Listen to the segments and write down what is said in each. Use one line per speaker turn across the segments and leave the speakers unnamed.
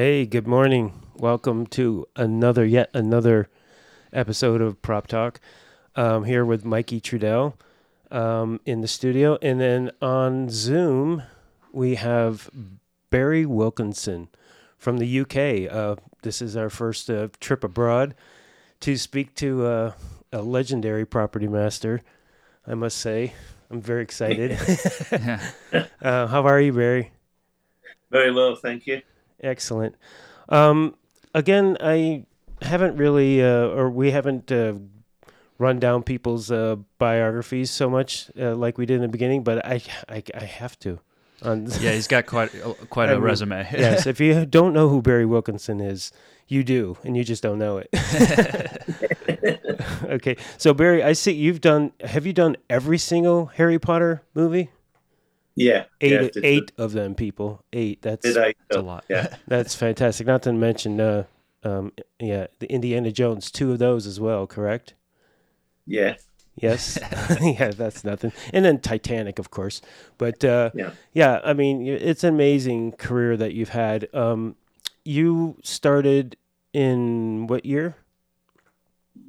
Hey, good morning. Welcome to another, yet another episode of Prop Talk. Um, here with Mikey Trudel um, in the studio. And then on Zoom, we have Barry Wilkinson from the UK. Uh, this is our first uh, trip abroad to speak to uh, a legendary property master, I must say. I'm very excited. uh, how are you, Barry?
Very well, thank you.
Excellent. Um, again, I haven't really, uh, or we haven't uh, run down people's uh, biographies so much uh, like we did in the beginning, but I, I, I have to. On
Yeah, he's got quite quite
I
a
mean,
resume.
yes, if you don't know who Barry Wilkinson is, you do, and you just don't know it. okay, so Barry, I see you've done. Have you done every single Harry Potter movie?
Yeah,
Eight,
yeah, did,
eight of them, people. Eight. That's
It's a lot.
Yeah,
That's fantastic. Not to mention, uh, um, yeah, the Indiana Jones, two of those as well, correct?
yeah,
Yes. yeah, that's nothing. And then Titanic, of course. But uh,
yeah.
yeah, I mean, it's an amazing career that you've had. Um, you started in what year?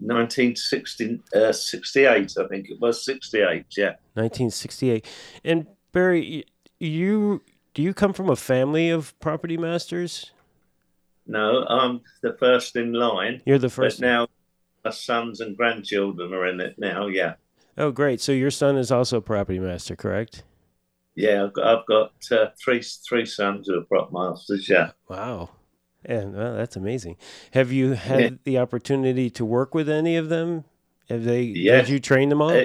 1960, uh, 68, I think it was 68. Yeah,
1968. And Barry, you do you come from a family of property masters?
no, I'm the first in line,
You're the
but
first.
now my sons and grandchildren are in it now. Yeah,
Oh, great. So your son is also a property master, correct?
yeah. I've got, I've got uh, three three sons who are prop masters. Yeah,
Wow. And well, that's amazing. Have you had
Yeah.
the opportunity to work with any of them? Have they?
Yeah.
Did you train them all?
uh,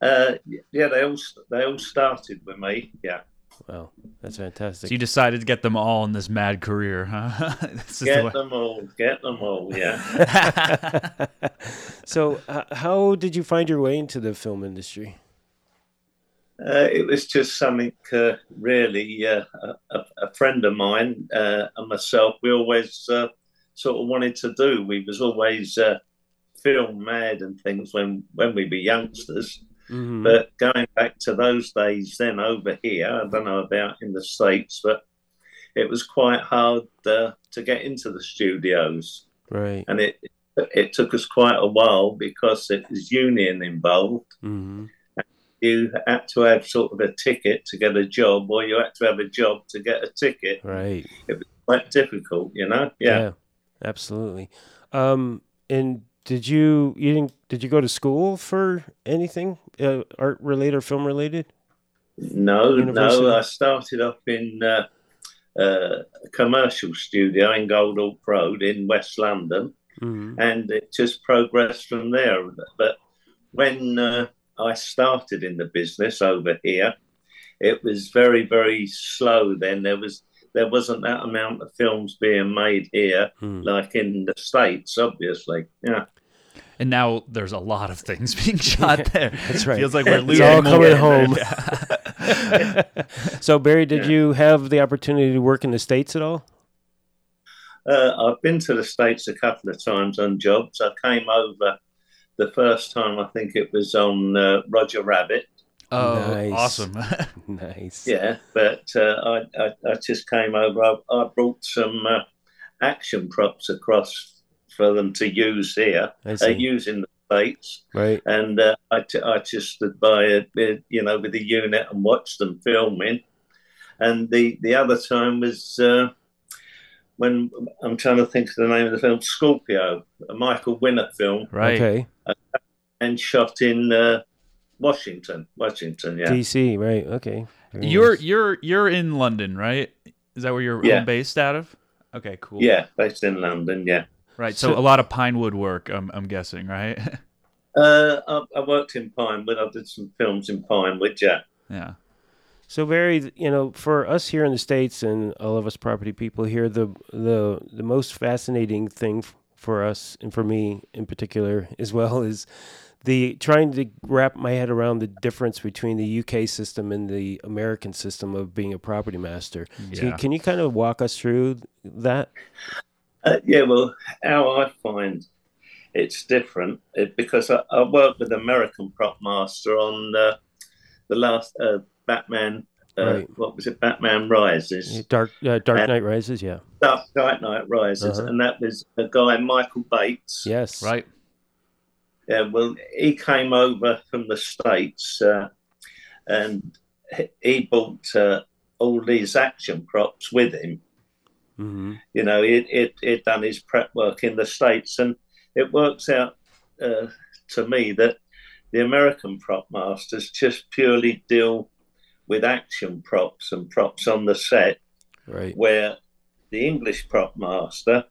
uh, yeah. They all they all started with me. Yeah,
wow, that's
So
fantastic.
you decided to get them all in this mad career, huh? this is the
get them all, get them all. Yeah.
so, uh, how did you find your way into the film industry?
Uh, it was just something uh, really uh, a, a- a friend of mine uh, and myself. We always uh, sort of wanted to do. We was always uh, film mad and things when when we were youngsters.
Mhm.
But going back to those days, then over here, I don't know about in the states, but it was quite hard uh, to get into the studios,
right.
and it it took us quite a while because it was union involved
hmm
you had to have sort of a ticket to get a job, or you had to have a job to get a ticket.
Right.
It was quite difficult, you know. Yeah.
absolutely. Um, and did you you didn't did you go to school for anything uh, art related or film related?
No,
University?
no. I started up in uh, uh, a commercial studio in Goldhawk Road in West London,
hmm
and it just progressed from there. But when uh, I started in the business over here, it was very, very slow. Then there was there wasn't that amount of films being made here
Hmm.
like in the states, obviously. Yeah.
And now there's a lot of things being shot there.
That's right.
Feels like we're
It's
losing
all
more
coming
than-
home. so Barry, did
Yeah.
you have the opportunity to work in the states at all?
Uh, I've been to the States a couple of times on jobs. I came over the first time, I think it was on uh, Roger Rabbit.
Oh,
Nice.
awesome.
Nice.
Yeah, but uh, I, I, I just came over. I, I brought some uh, action props across for them to use here. They
see.
use in the States.
Right.
And uh, I, t- I just stood by it, with, you know, with the unit and watched them filming. And the, the other time was uh, when I'm trying to think of the name of the film, Scorpio, a Michael Winner film,
right.
Okay.
and shot in uh, Washington. Washington, yeah.
DC. Right. Okay. Very
You're
nice.
you're you're in London, right? Is that where you're
Yeah.
based out of? Okay, cool.
Yeah, based in London, yeah.
Right. So,
So-
a lot of Pinewood work, I'm I'm guessing, right?
Uh, I, I worked in pine, Pinewood. I did some films in Pinewood, yeah.
yeah.
So Barry, you know, for us here in the states and all of us property people here, the the the most fascinating thing for us and for me in particular as well is the trying to wrap my head around the difference between the UK system and the American system of being a property master. So
Yeah.
can you kind of walk us through that?
Uh, yeah, well, how I find it's different it, because I, I worked with American prop master on uh, the last uh, Batman uh,
Right.
what was it, Batman Rises,
Dark uh, Dark Knight Rises. Yeah.
Dark, Dark Knight Rises,
Uh-huh.
and that was a guy Michael Bates.
Yes.
Right.
Yeah, well, he came over from the States uh, and he- he brought uh, all these action props with him.
Hmm
You know, it it it done his prep work in the States, and it works out uh, to me that the American prop masters just purely deal with action props and props on the set,
Right.
where the English prop master,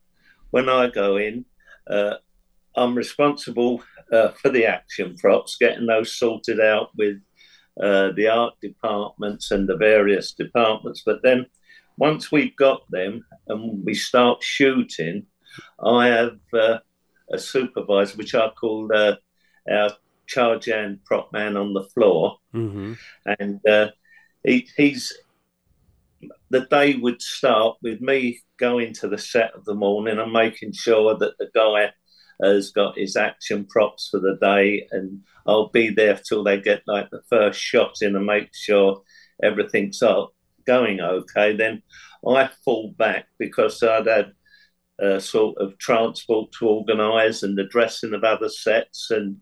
when I go in, uh, I'm responsible uh, for the action props, getting those sorted out with uh, the art departments and the various departments. But then once we've got them and we start shooting, I have uh, a supervisor, which I call uh, our charge hand prop man on the floor.
Hmm
and uh, he, he's the day would start with me going to the set of the morning and making sure that the guy has got his action props for the day and I'll be there till they get like the first shot in and make sure everything's up, going okay. Then I fall back because I'd had uh, sort of transport to organise and the dressing of other sets and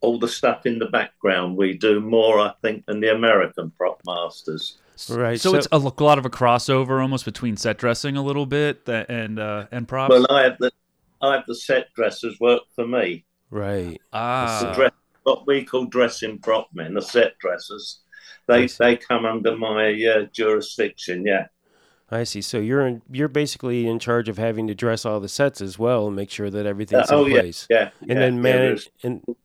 all the stuff in the background. We do more, I think, than the American prop masters.
Right.
So,
so-
it's a lot of a crossover almost between set dressing a little bit and uh, and props.
Well, I have the I have the set dressers work for me.
Right.
The
ah,
dress, what we call dressing prop men, the set dressers. They they come under my uh, jurisdiction. Yeah,
I see. So you're in, you're basically in charge of having to dress all the sets as well and make sure that everything's
Uh, oh
in
yeah,
place.
yeah.
And
yeah,
then manage
there's-
and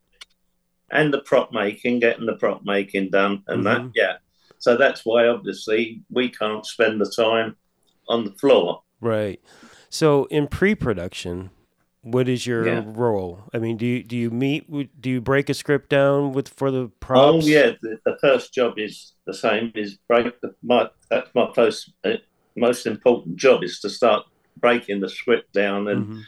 and the prop making, getting the prop making done, and that.
Mhm.
Yeah. So that's why obviously we can't spend the time on the floor.
right. So in pre-production, what is your
Yeah.
role? I mean, do you do you meet? Do you break a script down with for the props?
Oh yeah, the, the first job is the same. Is break the my that's my first uh, most important job is to start breaking the script down and
Mhm.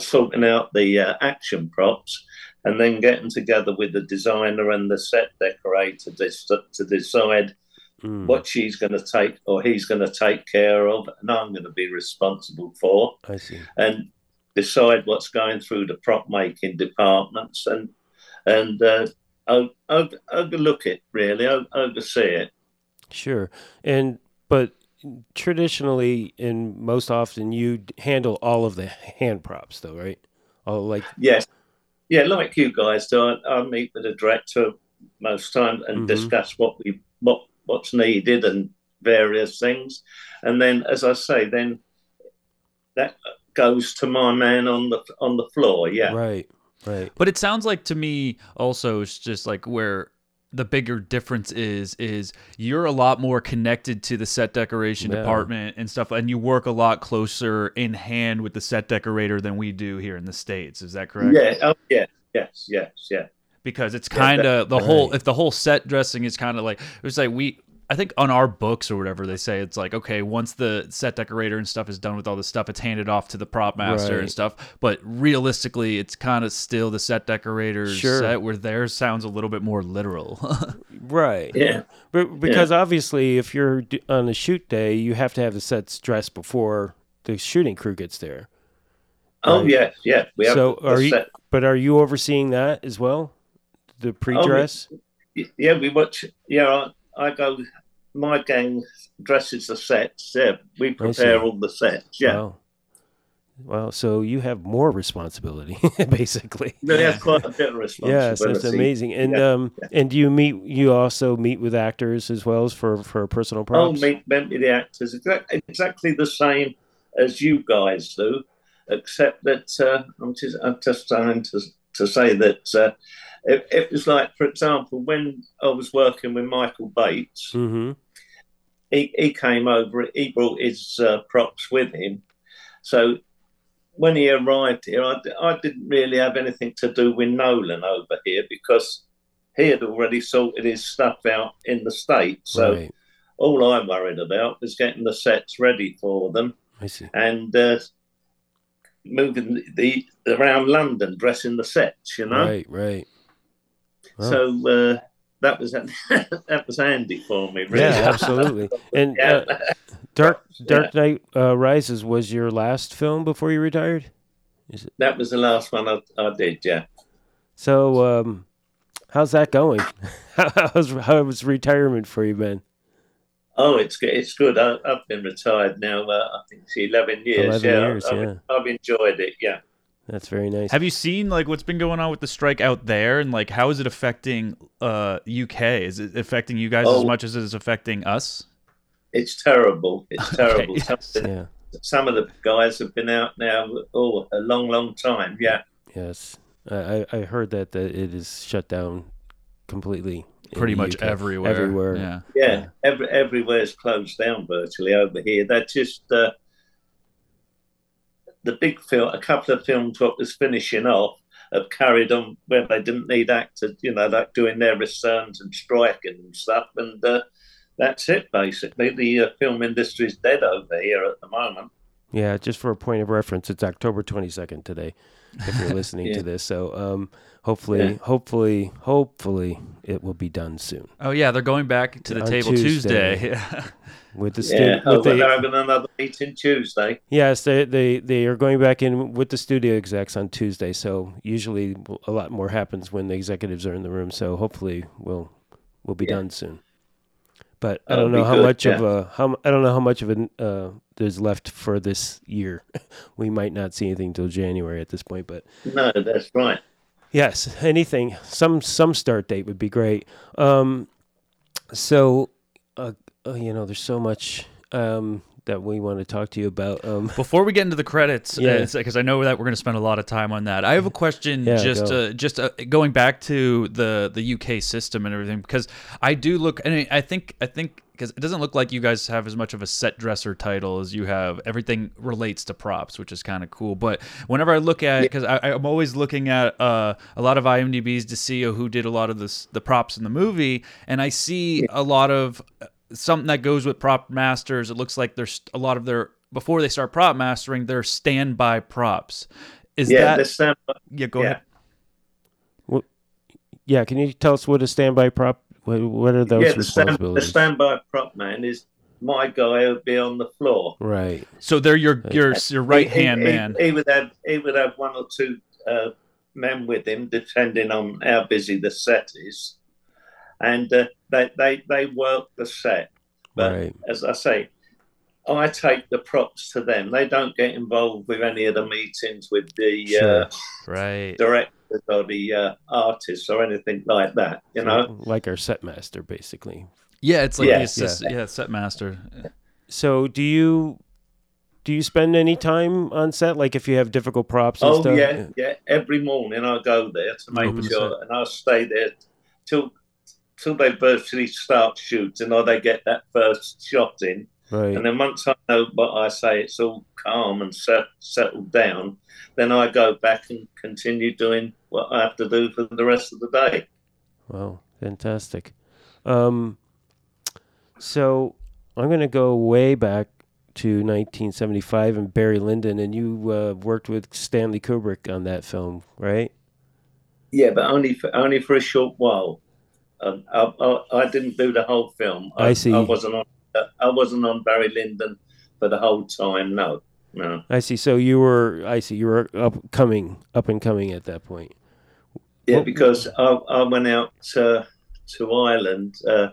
sorting out the uh, action props, and then getting together with the designer and the set decorator dis- to decide
Mm,
what she's going to take or he's going to take care of, and I'm going to be responsible for,
I see.
and decide what's going through the prop making departments and and uh, overlook it really, oversee it.
Sure. And but traditionally and most often you handle all of the hand props though, right? Oh, like
Yes, yeah, like you guys do. I, I meet with the director most time and
Mhm.
discuss what we what what's needed and various things, and then, as I say, then that goes to my man on the on the floor. Yeah,
right, right.
But it sounds like to me also it's just like where the bigger difference is is you're a lot more connected to the set decoration
Yeah.
department and stuff and you work a lot closer in hand with the set decorator than we do here in the states is that correct
yeah, oh, yeah, yes, yes, yeah.
because it's kind of the
that-
whole
right.
if the whole set dressing is kind of like it's like we I think on our books or whatever they say it's like okay once the set decorator and stuff is done with all this stuff it's handed off to the prop master
Right.
and stuff but realistically it's kind of still the set decorator's
Sure.
set where theirs sounds a little bit more literal
Right.
Yeah,
But because obviously if you're on a shoot day, you have to have the sets dressed before the shooting crew gets there.
oh
Right.
yeah, yeah. We have
So
the
are you
set-
but are you overseeing that as well? The oh, pre-dress?
yeah, we watch. Yeah, I, go. My gang dresses the sets. Yeah, we prepare all the sets. Yeah,
Wow. Well, so you have more responsibility basically.
we have quite a bit of responsibility.
Yes, that's amazing. And
Yeah,
um and do you meet you also meet with actors as well as for for personal
Oh,
props?
meet, meet with the actors exactly, exactly the same as you guys do, except that uh, I'm just I'm just trying to to say that uh, it, it was like, for example, when I was working with Michael Bates,
mm-hmm.
he, he came over, he brought his uh, props with him. So when he arrived here, I, I didn't really have anything to do with Nolan over here because he had already sorted his stuff out in the States. So
right.
all I worried about was getting the sets ready for them and uh, moving the, the around London, dressing the sets, you know.
Right, right. Wow.
So uh, that was that was handy for me. Really.
Yeah, absolutely. And
Yeah.
uh, Dark Dark Knight uh, Rises was your last film before you retired. It...
that was the last one I, I did. Yeah.
So, um, how's that going? how's how's retirement for you, Ben?
Oh, it's good. It's good. I, I've been retired now. Uh, I think it's eleven years.
11
yeah,
years,
I've,
yeah.
I've enjoyed it. Yeah.
That's very nice.
Have you seen like what's been going on with the strike out there, and like how is it affecting uh UK? Is it affecting you guys as
Oh.
much as it is affecting us?
It's terrible. It's terrible.
yes.
some, of the,
yeah.
some of the guys have been out now oh a long, long time. Yeah.
Yes. I, I I heard that, that it is shut down completely.
Pretty much
UK.
everywhere.
Everywhere.
Yeah.
Yeah,
Yeah.
Every, everywhere's closed down virtually over here. They're just uh, the big film. A couple of films what was finishing off have carried on where they didn't need actors, you know, like doing their returns and striking and stuff. And uh, that's it basically. The uh, film industry's dead over here at the moment.
Yeah, just for a point of reference, it's October 22nd today. If you're listening
Yeah.
to this, so um, hopefully,
Yeah.
hopefully, hopefully, it will be done soon
Oh yeah, they're going back to the
On
table
Tuesday.
Tuesday.
with the
Yeah, oh,
with
they're having another meeting Tuesday.
Yes, they, they they are going back in with the studio execs on Tuesday. So usually a lot more happens when the executives are in the room. So hopefully we'll we'll be
Yeah.
done soon. But I
That'll
don't know how
good,
much of
yeah.
a how I don't know how much of a uh, there's left for this year. we might not see anything till January at this point. But
No, that's right.
yes, anything some some start date would be great. Um, so uh, uh, you know, there's so much um, that we want to talk to you about. Um,
Before we get into the credits,
Yeah.
because I know that we're going to spend a lot of time on that. I have a question,
Yeah,
just
go.
uh, just uh, going back to the the UK system and everything, because I do look, and I- think I think because it doesn't look like you guys have as much of a set dresser title as you have. Everything relates to props, which is kind of cool. But whenever I look at, because I'm always looking at uh, a lot of IMDb's to see who did a lot of this the props in the movie, and I see a lot of uh, something that goes with prop masters. It looks like there's a lot of their before they start prop mastering, they're standby props. Is
yeah,
that
the stand-
yeah? Go
yeah.
ahead.
Yeah, can you tell us what a standby prop? What, what are those
yeah, the, stand, the standby prop man is my guy who'd be on the floor.
right.
So they're your your your right hand man.
He, he would have he would have one or two uh, men with him, depending on how busy the set is, and uh, they they they work the set. But
right.
as I say, I take the props to them. They don't get involved with any of the meetings with the
Sure.
uh,
Right.
directors or the uh, artists or anything like that. You know,
like our set master, basically.
Yeah, it's like
Yeah.
the assist, yeah. set master.
So, do you do you spend any time on set? Like, if you have difficult props and
Oh
stuff?
yeah, yeah. Every morning I go there to make
Open the
sure, and I'll stay there till till they virtually start shooting or they get that first shot in.
Right.
And then once I know what I say, it's all calm and set, settled down. Then I go back and continue doing what I have to do for the rest of the day.
Wow, fantastic. Um, so I'm going to go way back to 1975 and Barry Lyndon, and you uh, worked with Stanley Kubrick on that film, right?
Yeah, but only for, only for a short while. Um, I, I, I didn't do the whole film.
I see.
I wasn't on. I wasn't on Barry Lyndon for the whole time. No, no.
I see. So you were, I see, you were up coming, up and coming at that point.
Yeah,
What-
because I, I went out to, to Ireland uh,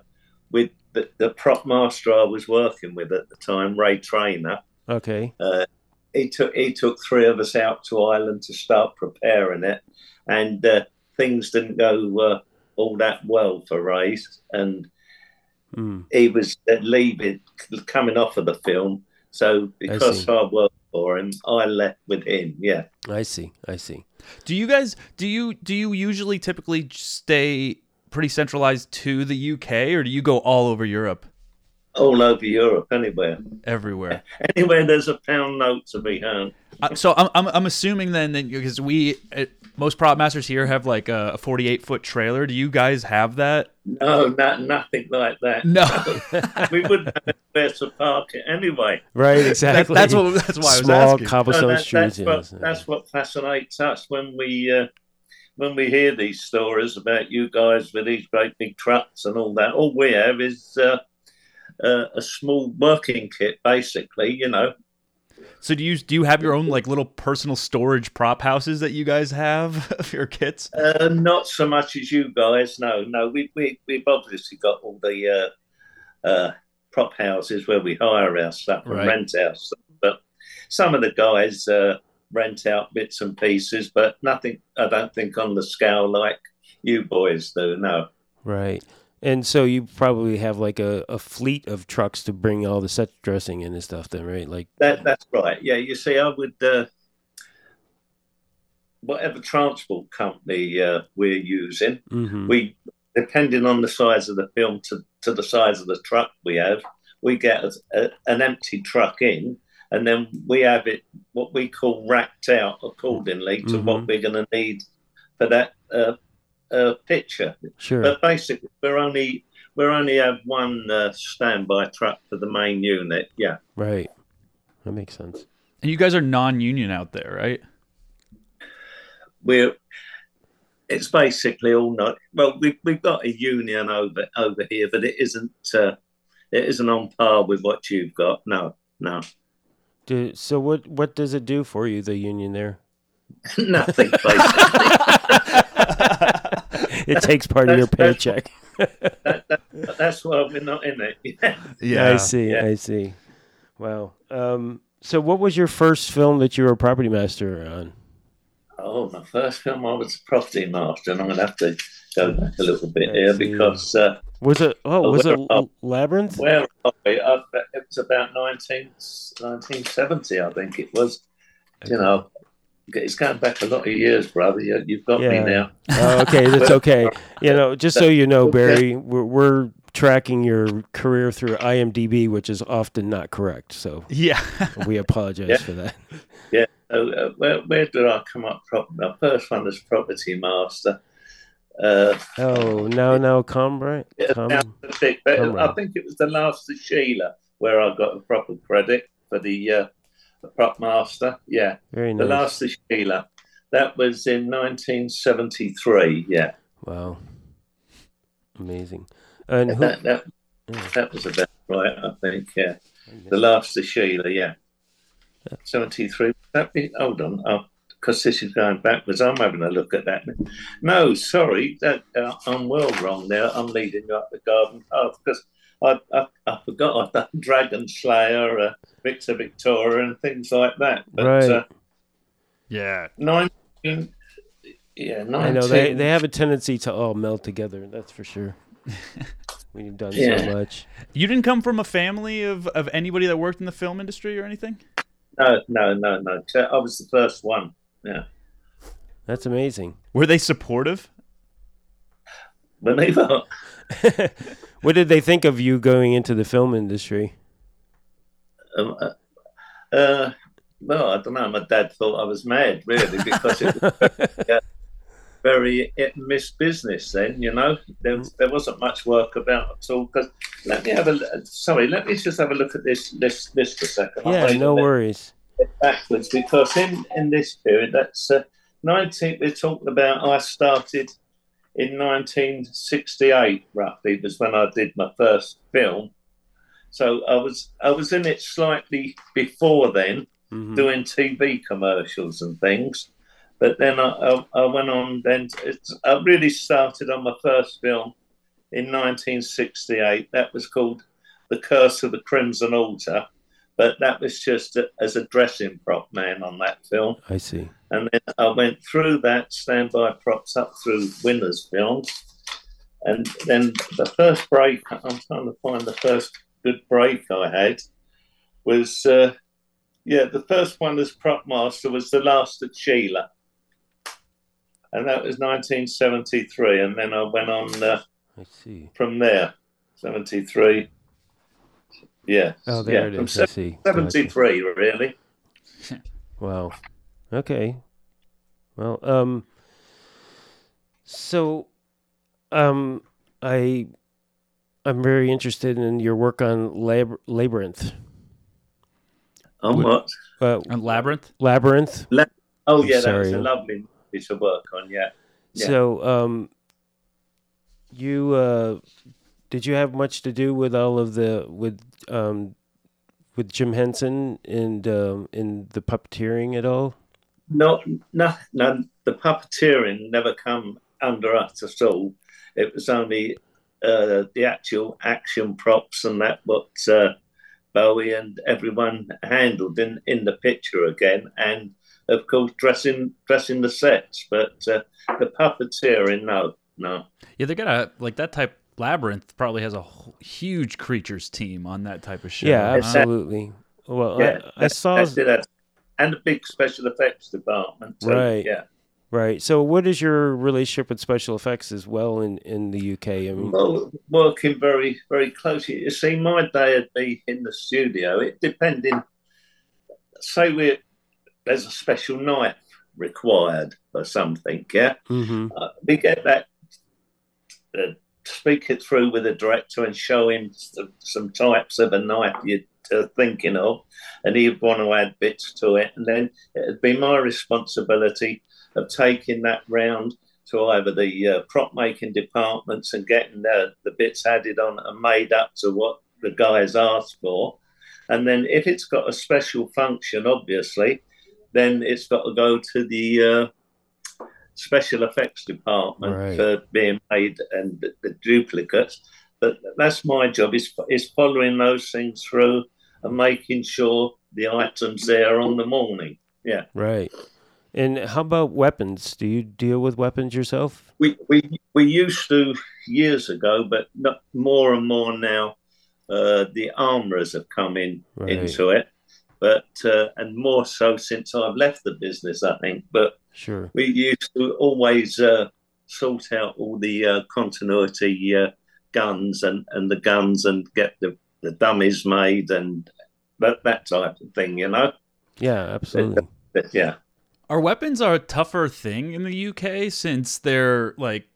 with the, the prop master I was working with at the time, Ray Trainer.
Okay.
He took he took three of us out to Ireland to start preparing it, and uh, things didn't go uh, all that well for Race, and
Mm.
he was leaving, coming off of the film. So because
see.
I, worked for him, I left with him. Yeah.
I see. I see.
Do you guys do you do you usually typically stay pretty centralized to the UK or do you go all over Europe
All over Europe, anywhere.
everywhere?
Anywhere there's a pound note to be earned.
Uh, so I'm, I'm I'm assuming then that because we uh, most prop masters here have like a, a 48 foot trailer. Do you guys have that?
No, not, nothing like that.
No.
we wouldn't have anywhere to park it anyway.
Right.
That-
Exactly.
that's what that's why I was
Small
asking.
No,
cobblestone
that-
streets.
that's,
yeah,
what, that's what fascinates us when we uh, when we hear these stories about you guys with these great big trucks and all that, all we have is uh, uh, a small working kit, basically. You know,
So do you do you have your own like little personal storage prop houses that you guys have of your kits?
uh, not so much as you guys. No, no, we we we've obviously got all the uh, uh, prop houses where we hire our stuff and
Right.
rent our stuff, but some of the guys uh, rent out bits and pieces, but nothing. I don't think on the scale like you boys do. No.
Right. And so you probably have like a, a fleet of trucks to bring all the set dressing in and stuff then, right? Like
That that's right. Yeah, you see, I would uh, whatever transport company uh, we're using,
mhm.
we depending on the size of the film to, to the size of the truck we have, we get a, a, an empty truck in, and then we have it what we call racked out accordingly to what
Mhm.
we're going to need for that uh, uh, picture.
Sure.
But basically, we're only we are only have one uh, standby truck for the main unit. Yeah.
right. That makes sense.
And you guys are non-union out there, right?
we're it's basically all not well we, we've got a union over over here but it isn't uh, it isn't on par with what you've got no no
Do, so what what does it do for you, the union there?
nothing basically
it takes part of your
That's- that's-
paycheck.
that, that, that's why we're not in it Yeah,
I see.
yeah.
I see. Wow. Um, so what was your first film that you were a property master on?
oh my first film i was a property master and i'm gonna have to go back a little bit
I
here
see.
because uh,
Was it? Oh,
Oh,
was it
where- oh.
Labyrinth?
where are we? I, it was about 19, 1970 i think it was you know it's going back a lot of years brother you, you've got
Yeah.
me now
Oh, okay, that's okay. You know, just so you know, Barry, we're, we're tracking your career through IMDb, which is often not correct. So
Yeah.
we apologize
Yeah.
for that.
So, uh, where, where did I come up from? My first one was Property Master. Uh,
Oh, no, no, come right.
yeah,
Come.
now the big- but
come
I think it was the last of Sheila where I got a proper credit for the, uh, the prop master. Yeah,
Very nice.
the last of Sheila. That was in 1973. Yeah,
Wow. Amazing. And who?
that, that,
Yeah.
that was about right, I think. Yeah, the last of Sheila. Yeah, 73. Would That be, hold on. Because this is going backwards. I'm having a look at that. No, sorry, that uh, I'm well wrong there. I'm leading you up the garden path because I, I, I forgot I've done Dragon Slayer, uh, Victor Victoria, and things like that. But
Right.
uh,
Yeah.
19, yeah, 19,
I know they they have a tendency to all meld together. That's for sure. when you've done
Yeah.
so much.
You didn't come from a family of, of anybody that worked in the film industry or anything?
No, no, no, no. I was the first one. Yeah,
That's amazing.
Were they supportive?
believe it.
what did they think of you going into the film industry?
Um, uh, uh, well, I don't know. My dad thought I was mad, really, because it was very hit and miss business then. You know, there, there wasn't much work about at all. Because let me have a sorry, let me just have a look at this list list for a second.
Yeah, no worries.
backwards because in in this period, that's uh, 19. We're talking about. I started in 1968, roughly, was when I did my first film. So I was I was in it slightly before then,
Mhm.
doing TV commercials and things. But then I, I, I went on. Then it's, I really started on my first film in 1968. That was called The Curse of the Crimson Altar. But that was just a, as a dressing prop man on that film.
I see.
And then I went through that standby props up through Winner's Films. And then the first break, I'm trying to find the first good break I had, was, uh, yeah, the first one as prop master was The Last of Sheila. And that was 1973. And then I went on uh,
I see.
from there, 73. Yeah.
Oh, there
yeah,
it
from
is. I see. Gotcha.
73, really.
Wow. Okay. Well, um, so, um, I, I'm very interested in your work on lab- labyrinth.
On
Would-
what?
Uh,
And Labyrinth?
labyrinth.
Oh
I'm
yeah, that was a lovely piece of work on. Yeah, Yeah.
So, um, you uh, did you have much to do with all of the with um, with Jim Henson and um, in the puppeteering at all?
No, no, no. The puppeteering never come under us at all. It was only uh, the actual action props and that what uh, Bowie and everyone handled in, in the picture again, and of course dressing dressing the sets. But uh, the puppeteering, no, no.
Yeah, they got a like that type. Labyrinth probably has a huge creatures team on that type of show.
Yeah,
huh?
absolutely. Well,
Yeah,
I, I saw
That's it, that's- and a big special effects department. too,
Right.
Yeah.
right. So, what is your relationship with special effects as well in in the UK? I mean,
Well, working very, very closely. You see, my day would be in the studio. It depending. Say we there's a special knife required or something. Yeah,
hmm
uh, we get that. Uh, speak it through with the director and show him some, types of a knife you're thinking of, and he'd want to add bits to it, and then it'd be my responsibility of taking that round to either the uh, prop making departments and getting the, the bits added on and made up to what the guys asked for. And then if it's got a special function, obviously, then it's got to go to the uh, special effects department
Right.
for being made and the, the duplicates. But that's my job is is following those things through and making sure the items there on the morning. Yeah.
right. And how about weapons? Do you deal with weapons yourself?
we we we used to years ago, but not more and more now. Uh, the armourers have come in
Right.
into it, but uh, and more so since I've left the business, I think. But
Sure.
we used to always uh, sort out all the uh, continuity uh, guns and, and the guns and get the, the dummies made and that that type of thing, you know.
Yeah, absolutely.
But yeah,
Our weapons are a tougher thing in the UK since they're like
Not as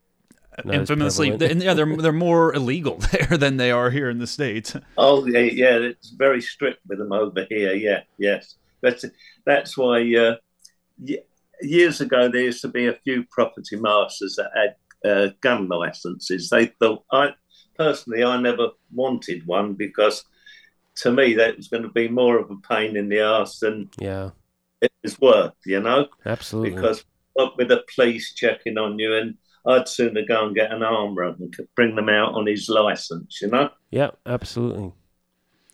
infamously,
prevalent.
and yeah, they're they're more illegal there than they are here in the states.
Oh yeah, yeah, it's very strict with them over here. Yeah, yes, that's that's why. Uh, years ago, there used to be a few property masters that had uh, gun licenses. They thought, I personally, I never wanted one because to me that was going to be more of a pain in the ass than
Yeah,
it was worth. You know,
absolutely.
because with the police checking on you, and I'd sooner go and get an armourer and bring them out on his license. You know.
yeah, absolutely.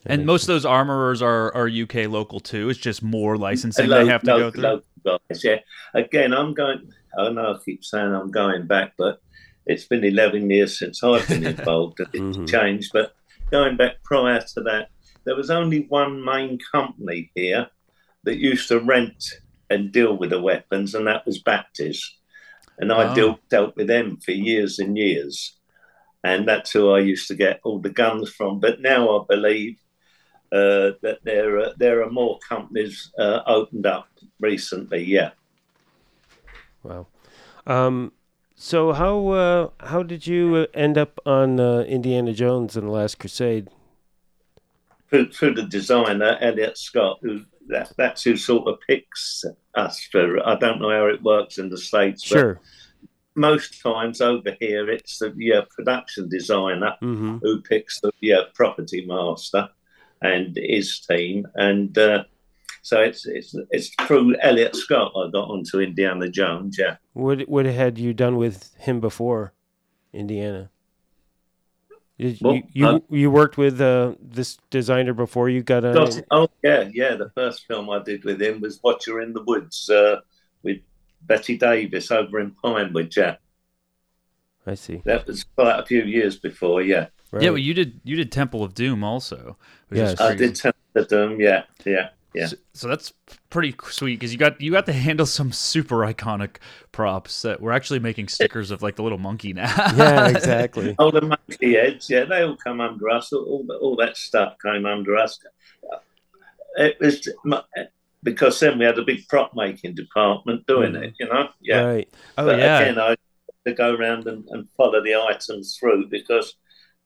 That
And
makes
most of those armorers are, are UK local too. It's just more licensing
Lo-
they have to go through.
local guys, yeah. Again, I'm going. I know I keep saying I'm going back, but it's been 11 years since I've been involved, and it's
Mhm.
changed. But going back prior to that, there was only one main company here that used to rent and deal with the weapons, and that was Bapty's. And I
Oh.
dealt dealt with them for years and years, and that's who I used to get all the guns from. But now I believe uh, that there are, there are more companies uh, opened up recently. Yeah.
Wow. Um, so how uh, how did you end up on uh, Indiana Jones and the Last Crusade?
through, through the designer Elliot Scott, who that, that's who sort of picks us for. I don't know how it works in the states, but
Sure.
most times over here it's the yeah, production designer
hmm
who picks the yeah, property master and his team, and uh, so it's it's it's through Elliot Scott I got onto Indiana Jones. Yeah,
What what had you done with him before Indiana? Did
Well,
you you,
uh,
you worked with uh, this designer before you got a.
Got- oh yeah, yeah. The first film I did with him was Watcher in the Woods uh, with Bette Davis over in Pinewood. Yeah.
I see.
That was quite a few years before, yeah.
Right.
Yeah, well, you did you did Temple of Doom also, which
Yes.
is
I did Temple of Doom, yeah, yeah, yeah.
So, so that's pretty sweet because you got you got to handle some super iconic props that we're actually making stickers of like the little monkey now.
yeah, exactly.
All the monkey heads, yeah, they all come under us. All, all, all that stuff came under us. It was because then we had a big prop making department doing
Mm.
it, you know? Yeah.
Right.
oh
but
yeah,
again, I had to go around and, and follow the items through because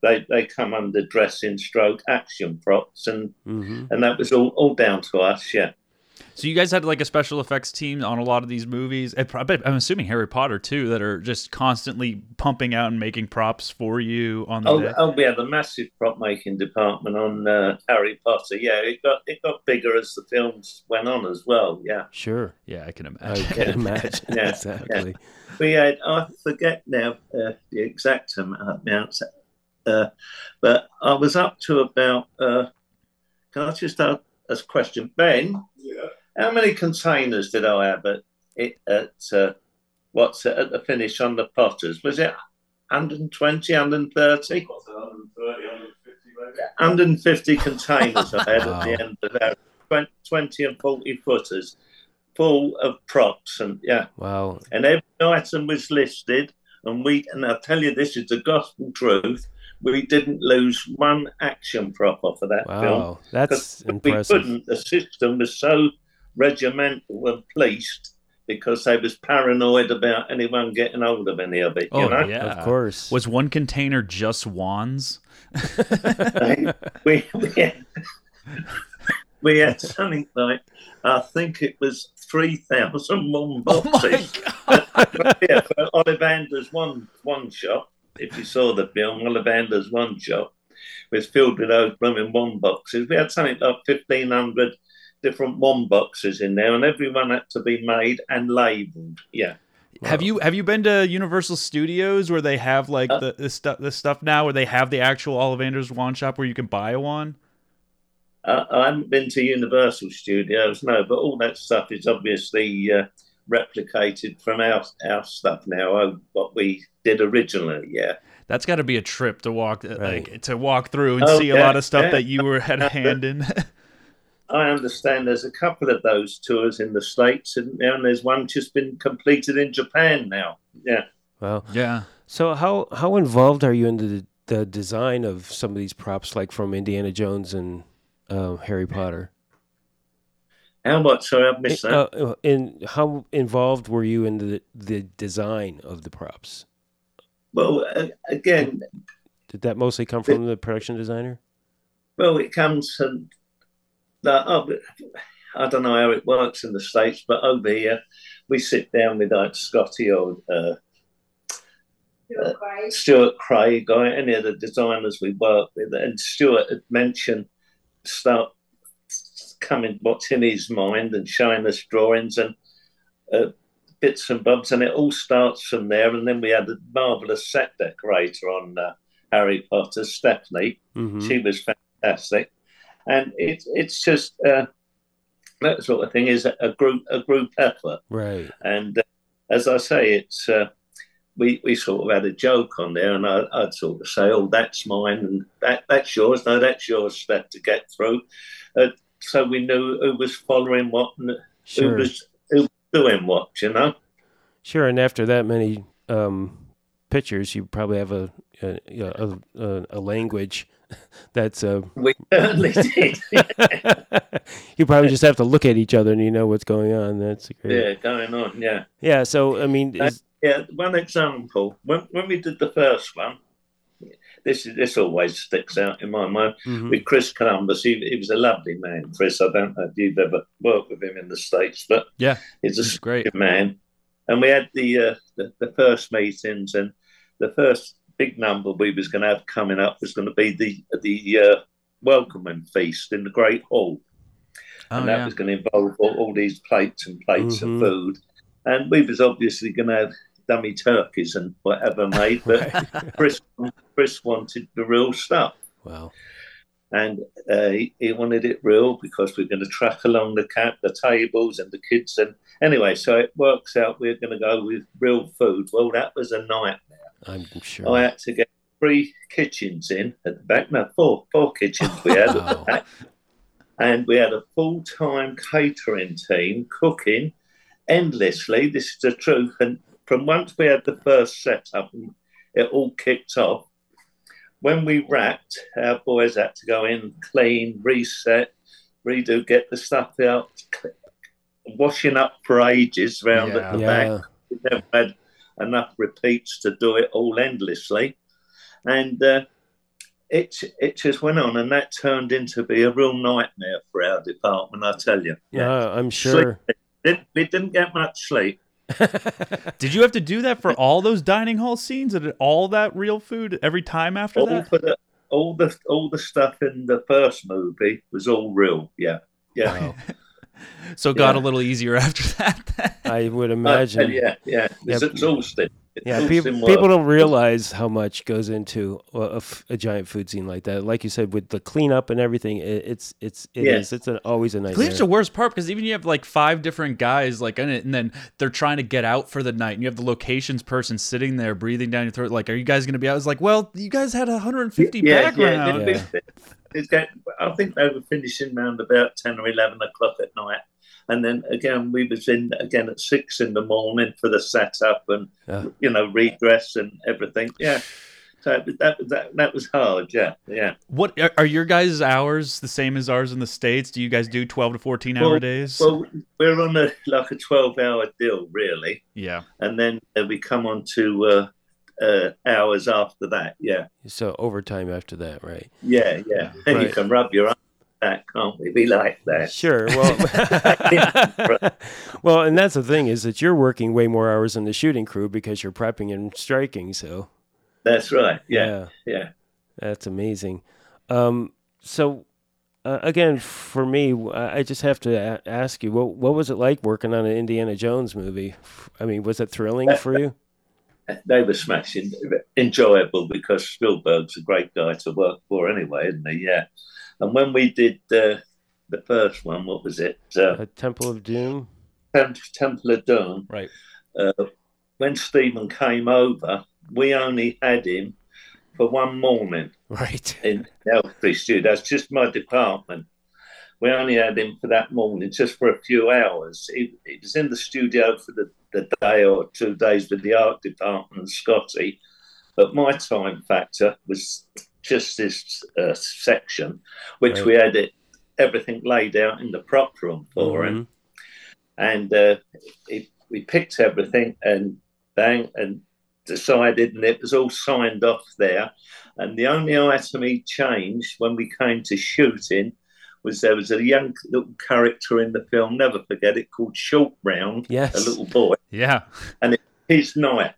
they, they come under dressing stroke action props and,
hmm
and that was all, all down to us, yeah.
So you guys had like a special effects team on a lot of these movies. I bet- I'm assuming Harry Potter too, that are just constantly pumping out and making props for you on the
Oh,
day.
oh, we had a massive prop making department on uh, Harry Potter. Yeah, it got it got bigger as the films went on as well. Yeah,
Sure.
Yeah, I can imagine I
can imagine.
Yeah,
exactly.
we had I forget now uh, the exact amount, uh, but I was up to about. Uh, can I just ask a question, Ben?
Yeah.
How many containers did I have at it at uh, what's it, at the finish on the Potters? Was it 120, 130?
What's it, 130, 150
150 containers I had
Wow.
at the end of that. 20 20 and 40 footers full of props and yeah
Wow.
and every item was listed and we and I'll tell you this is the gospel truth we didn't lose one action prop off of that film
Wow. That's
because we couldn't the system was so regimental and policed because they was paranoid about anyone getting hold of any of it
oh
you know
yeah,
Of course.
Was one container just wands?
we, we, had, we had something like, I think it was 3,001
Oh
boxes. yeah, for Ollivander's one, one shot, if you saw the film, Ollivander's one shot was filled with those blooming wand boxes. We had something like 1,500 different wand boxes in there, and everyone had to be made and labelled. Yeah.
Have you have you been to Universal Studios where they have like
Uh,
the the stuff the stuff now where they have the actual Ollivander's wand shop where you can buy a wand?
Uh, I haven't been to Universal Studios, no, but all that stuff is obviously uh, replicated from our our stuff now, uh, what we did originally. Yeah,
That's got to be a trip to walk uh,
Right.
like to walk through and
Oh,
see a lot of stuff
yeah.
that you were had a hand in.
I understand there's a couple of those tours in the states, and, and there's one just been completed in Japan now. Yeah,
Wow.
yeah.
So how how involved are you in the the design of some of these props, like from Indiana Jones and uh, Harry Potter?
how much? Sorry, I've missed that.
Uh, uh, and how involved were you in the the design of the props?
Well, uh, again,
Did that mostly come from the production designer?
Well, it comes from that. Oh, I don't know how it works in the states, but over here we sit down with like Scotty or uh, uh, Stuart Craig or any of the designers we work with, and Stuart had mentioned start coming what's in his mind and showing us drawings and uh, bits and bobs, and it all starts from there. And then we had a marvelous set decorator on uh, Harry Potter, Stephenie.
Mm-hmm.
She was fantastic, and it's it's just uh, that sort of thing is a, group a group effort.
Right.
And uh, as I say, it's uh, we we sort of had a joke on there, and I, I'd sort of say, "Oh, that's mine, and that that's yours. No, that's yours." Step to get through, uh, so we knew who was following what and who was who was doing what. You know.
Sure. And after that many um, pictures, you probably have a a, a, a, a language that's uh,
We certainly did.
you probably just have to look at each other and you know what's going on. That's great.
yeah, going on. Yeah.
Yeah. So I mean, is,
Yeah, one example. When when we did the first one, this is this always sticks out in my mind.
mhm.
With Chris Columbus, he, he was a lovely man. Chris, I don't know if you've ever worked with him in the states, but
Yeah,
he's a
great.
man. And we had the, uh, the the first meetings, and the first big number we was going to have coming up was going to be the the uh, welcoming feast in the Great Hall
Oh
and that
yeah.
was going to involve all, all these plates and plates
Mhm.
of food. And we was obviously going to have dummy turkeys and whatever made, but Chris, Chris wanted the real stuff.
wow.
And uh, he, he wanted it real because we're going to track along the cap, the tables, and the kids. And anyway, so it works out we're going to go with real food. Well, that was a nightmare.
I'm sure.
I had to get three kitchens in at the back. No, four, four kitchens we had at the back. And we had a full time catering team cooking endlessly. This is the truth. And from once we had the first setup and it all kicked off, when we wrapped, our boys had to go in, clean, reset, redo, get the stuff out, washing up for ages round
Yeah.
at the back
yeah.
we never had enough repeats to do it all endlessly. And uh, it it just went on, and that turned into be a real nightmare for our department. I tell you.
Yeah, I'm sure.
Sleep, we didn't get much sleep.
Did you have to do that for all those dining hall scenes? Did all that real food every time after
all
that?
The, all the all the stuff in the first movie was all real. Yeah, yeah. Wow.
so it got a little easier after that.
I would imagine. Uh,
yeah, yeah. It's yep. exhausting
yeah, people, people don't realize how much goes into a, a, giant food scene like that. Like you said, with the cleanup and everything, it, it's it's it yeah. is, it's an, always a nightmare.
Cleanup's the worst part because even you have like five different guys like in it, and then they're trying to get out for the night, and you have the locations person sitting there breathing down your throat. Like, are you guys going to be out? It's like, well, you guys had 150 yeah, background. Yeah,
yeah. I think they were finishing around about 10 or 11 o'clock at night and then again we was in again at six in the morning for the setup and yeah. you know redress and everything. Yeah. So that, that that was hard, yeah, yeah.
What are your guys' hours the same as ours in the states? Do you guys do twelve to fourteen hour
well,
days?
Well, we're on a like a twelve hour deal, really.
Yeah,
and then uh, we come on to uh, uh, hours after that. Yeah.
So overtime after that, right?
Yeah, yeah. And right. you can rub your that, can't we? We like that.
Sure. Well, well, and that's the thing is that you're working way more hours than the shooting crew because you're prepping and striking. So
that's right. Yeah. Yeah. yeah.
That's amazing. Um, so uh, again, for me, I just have to a- ask you, what what was it like working on an Indiana Jones movie? I mean, was it thrilling for you?
They were smashing, enjoyable because Spielberg's a great guy to work for anyway, isn't he? Yeah. And when we did uh, the first one, what was it?
Uh, Temple of Doom.
Temple of Doom.
Right.
Uh, when Stephen came over, we only had him for one morning.
Right.
In Elstree Studio. That's just my department. We only had him for that morning, just for a few hours. He, he was in the studio for the, the day or two days with the art department and Scotty. But my time factor was just this uh, section, which right. we had it, everything laid out in the prop room for mm-hmm. him. And uh, it, we picked everything and bang and decided, and it was all signed off there. And the only item he changed when we came to shooting was there was a young little character in the film, never forget it, called Short Round,
yes.
a little boy.
Yeah.
And it, his knife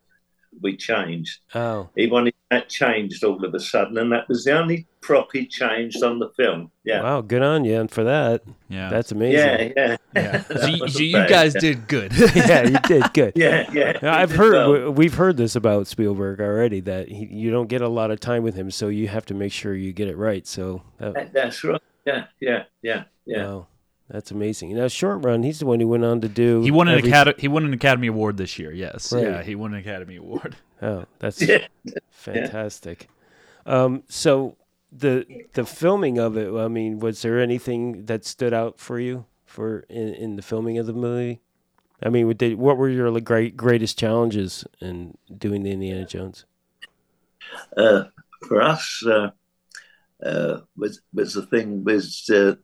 we changed.
Oh.
He wanted that changed all of a sudden, and that was the only prop he changed on the film. Yeah.
Wow, good on you and for that.
Yeah.
That's amazing.
Yeah, yeah.
yeah. so, you, so you guys did good.
yeah, you did good.
Yeah, yeah.
I've heard well. we've heard this about Spielberg already that he, you don't get a lot of time with him, so you have to make sure you get it right. So
that, that's right. Yeah, yeah, yeah, yeah.
Wow. That's amazing. Now, Short Round, he's the one who went on to do.
He won an every... academy. He won an Academy Award this year. Yes, right. yeah, he won an Academy Award.
Oh, that's yeah. fantastic. Um, so the the filming of it. I mean, was there anything that stood out for you for in, in the filming of the movie? I mean, what were your great greatest challenges in doing the Indiana Jones?
Uh, for us, uh, uh, was was the thing was uh,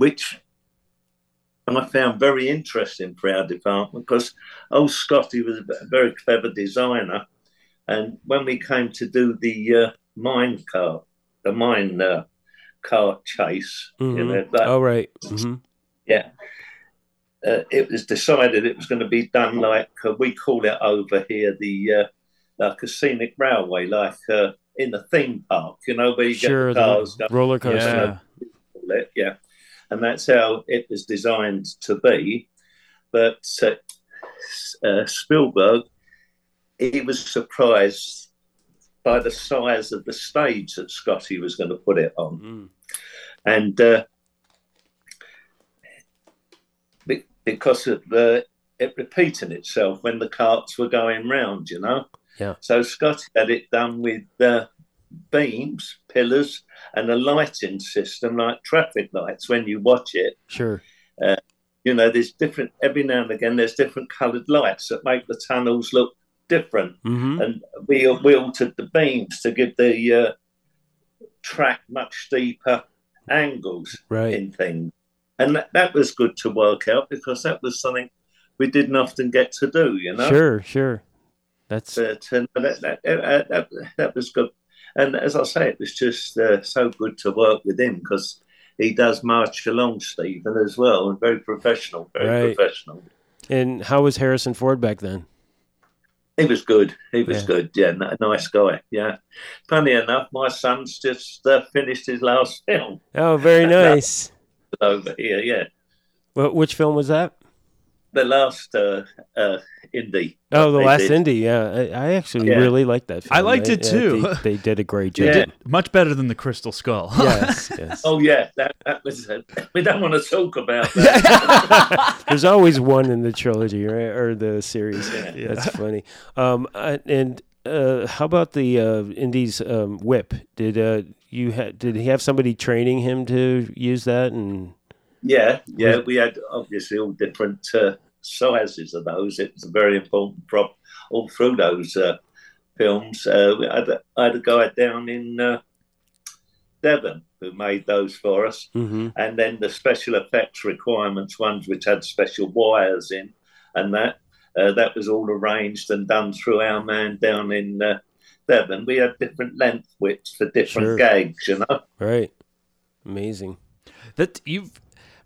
which I found very interesting for our department because old Scotty was a very clever designer. And when we came to do the uh, mine car, the mine uh, car chase,
mm-hmm. you know, that, oh, right. Mm-hmm.
Yeah. Uh, it was decided it was going to be done like uh, we call it over here the uh, like a scenic railway, like uh, in the theme park, you know, where you
sure,
get the cars,
the roller coaster.
Yeah. yeah and that's how it was designed to be. But uh, uh, Spielberg, he was surprised by the size of the stage that Scotty was going to put it on, mm. and uh, because of the it repeating itself when the carts were going round, you know.
Yeah.
So Scotty had it done with uh, beams, pillars, and a lighting system like traffic lights when you watch it.
Sure.
Uh, you know, there's different, every now and again, there's different coloured lights that make the tunnels look different.
Mm-hmm.
And we, we altered the beams to give the uh, track much steeper angles
right.
in things. And that, that was good to work out because that was something we didn't often get to do, you know?
Sure, sure. That's
but, uh, that, that, that, that, that was good and as I say, it was just uh, so good to work with him because he does march along Stephen as well, and very professional, very
Right.
professional.
And how was Harrison Ford back then?
He was good. He was
Yeah.
good. Yeah, n- nice guy. Yeah. Funny enough, my son's just uh, finished his last film
Oh, very nice.
over here. Yeah,
Well, which film was that?
the last uh, uh, Indy.
Oh, the last
did.
Indy. Yeah, I, I actually
Yeah.
really liked that. Film.
I liked it
yeah,
too.
They, they did a great job.
Yeah.
Much better than the Crystal Skull.
Yes, yes.
Oh yeah, that, that was. Uh, we don't want to talk about that.
There's always one in the trilogy, right, or the series.
Yeah.
That's funny. Um, uh, and uh, how about the uh, Indy's um, whip? Did uh, you ha- did he have somebody training him to use that? And
yeah, yeah. We had obviously all different uh, sizes of those. It was a very important prop all through those uh, films. Uh, we had, a- I had a guy down in uh, Devon who made those for us.
Mhm.
and then the special effects requirements ones which had special wires in and that uh, that was all arranged and done through our man down in uh, Devon. We had different length widths for different
Sure.
gags, you know.
right, amazing.
that you've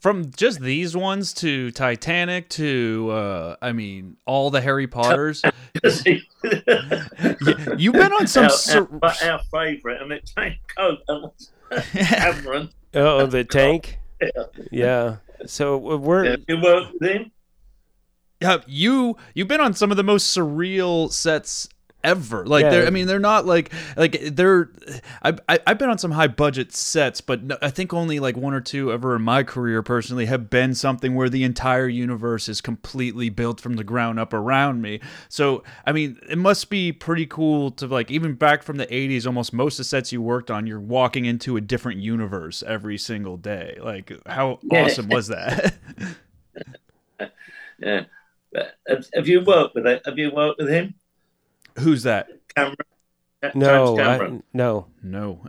from just these ones to Titanic to uh I mean all the Harry Potters. you've been on some
our,
sur-
our, our favourite, and it ain't Coke, Cameron.
Oh, the tank.
Yeah.
Yeah. So uh, we're
Yeah, you worked with him?
Yeah, you you've been on some of the most surreal sets ever. Like
Yeah.
they're I mean they're not like like they're I, I I've been on some high budget sets, but no, I think only like one or two ever in my career personally have been something where the entire universe is completely built from the ground up around me. So I mean it must be pretty cool to like even back from the 80s almost most of the sets you worked on you're walking into a different universe every single day. Like how
Yeah.
awesome was that?
Yeah. Have, have you worked with it? Have you worked with him,
Who's that?
Cameron?
no,
James
I, no,
No.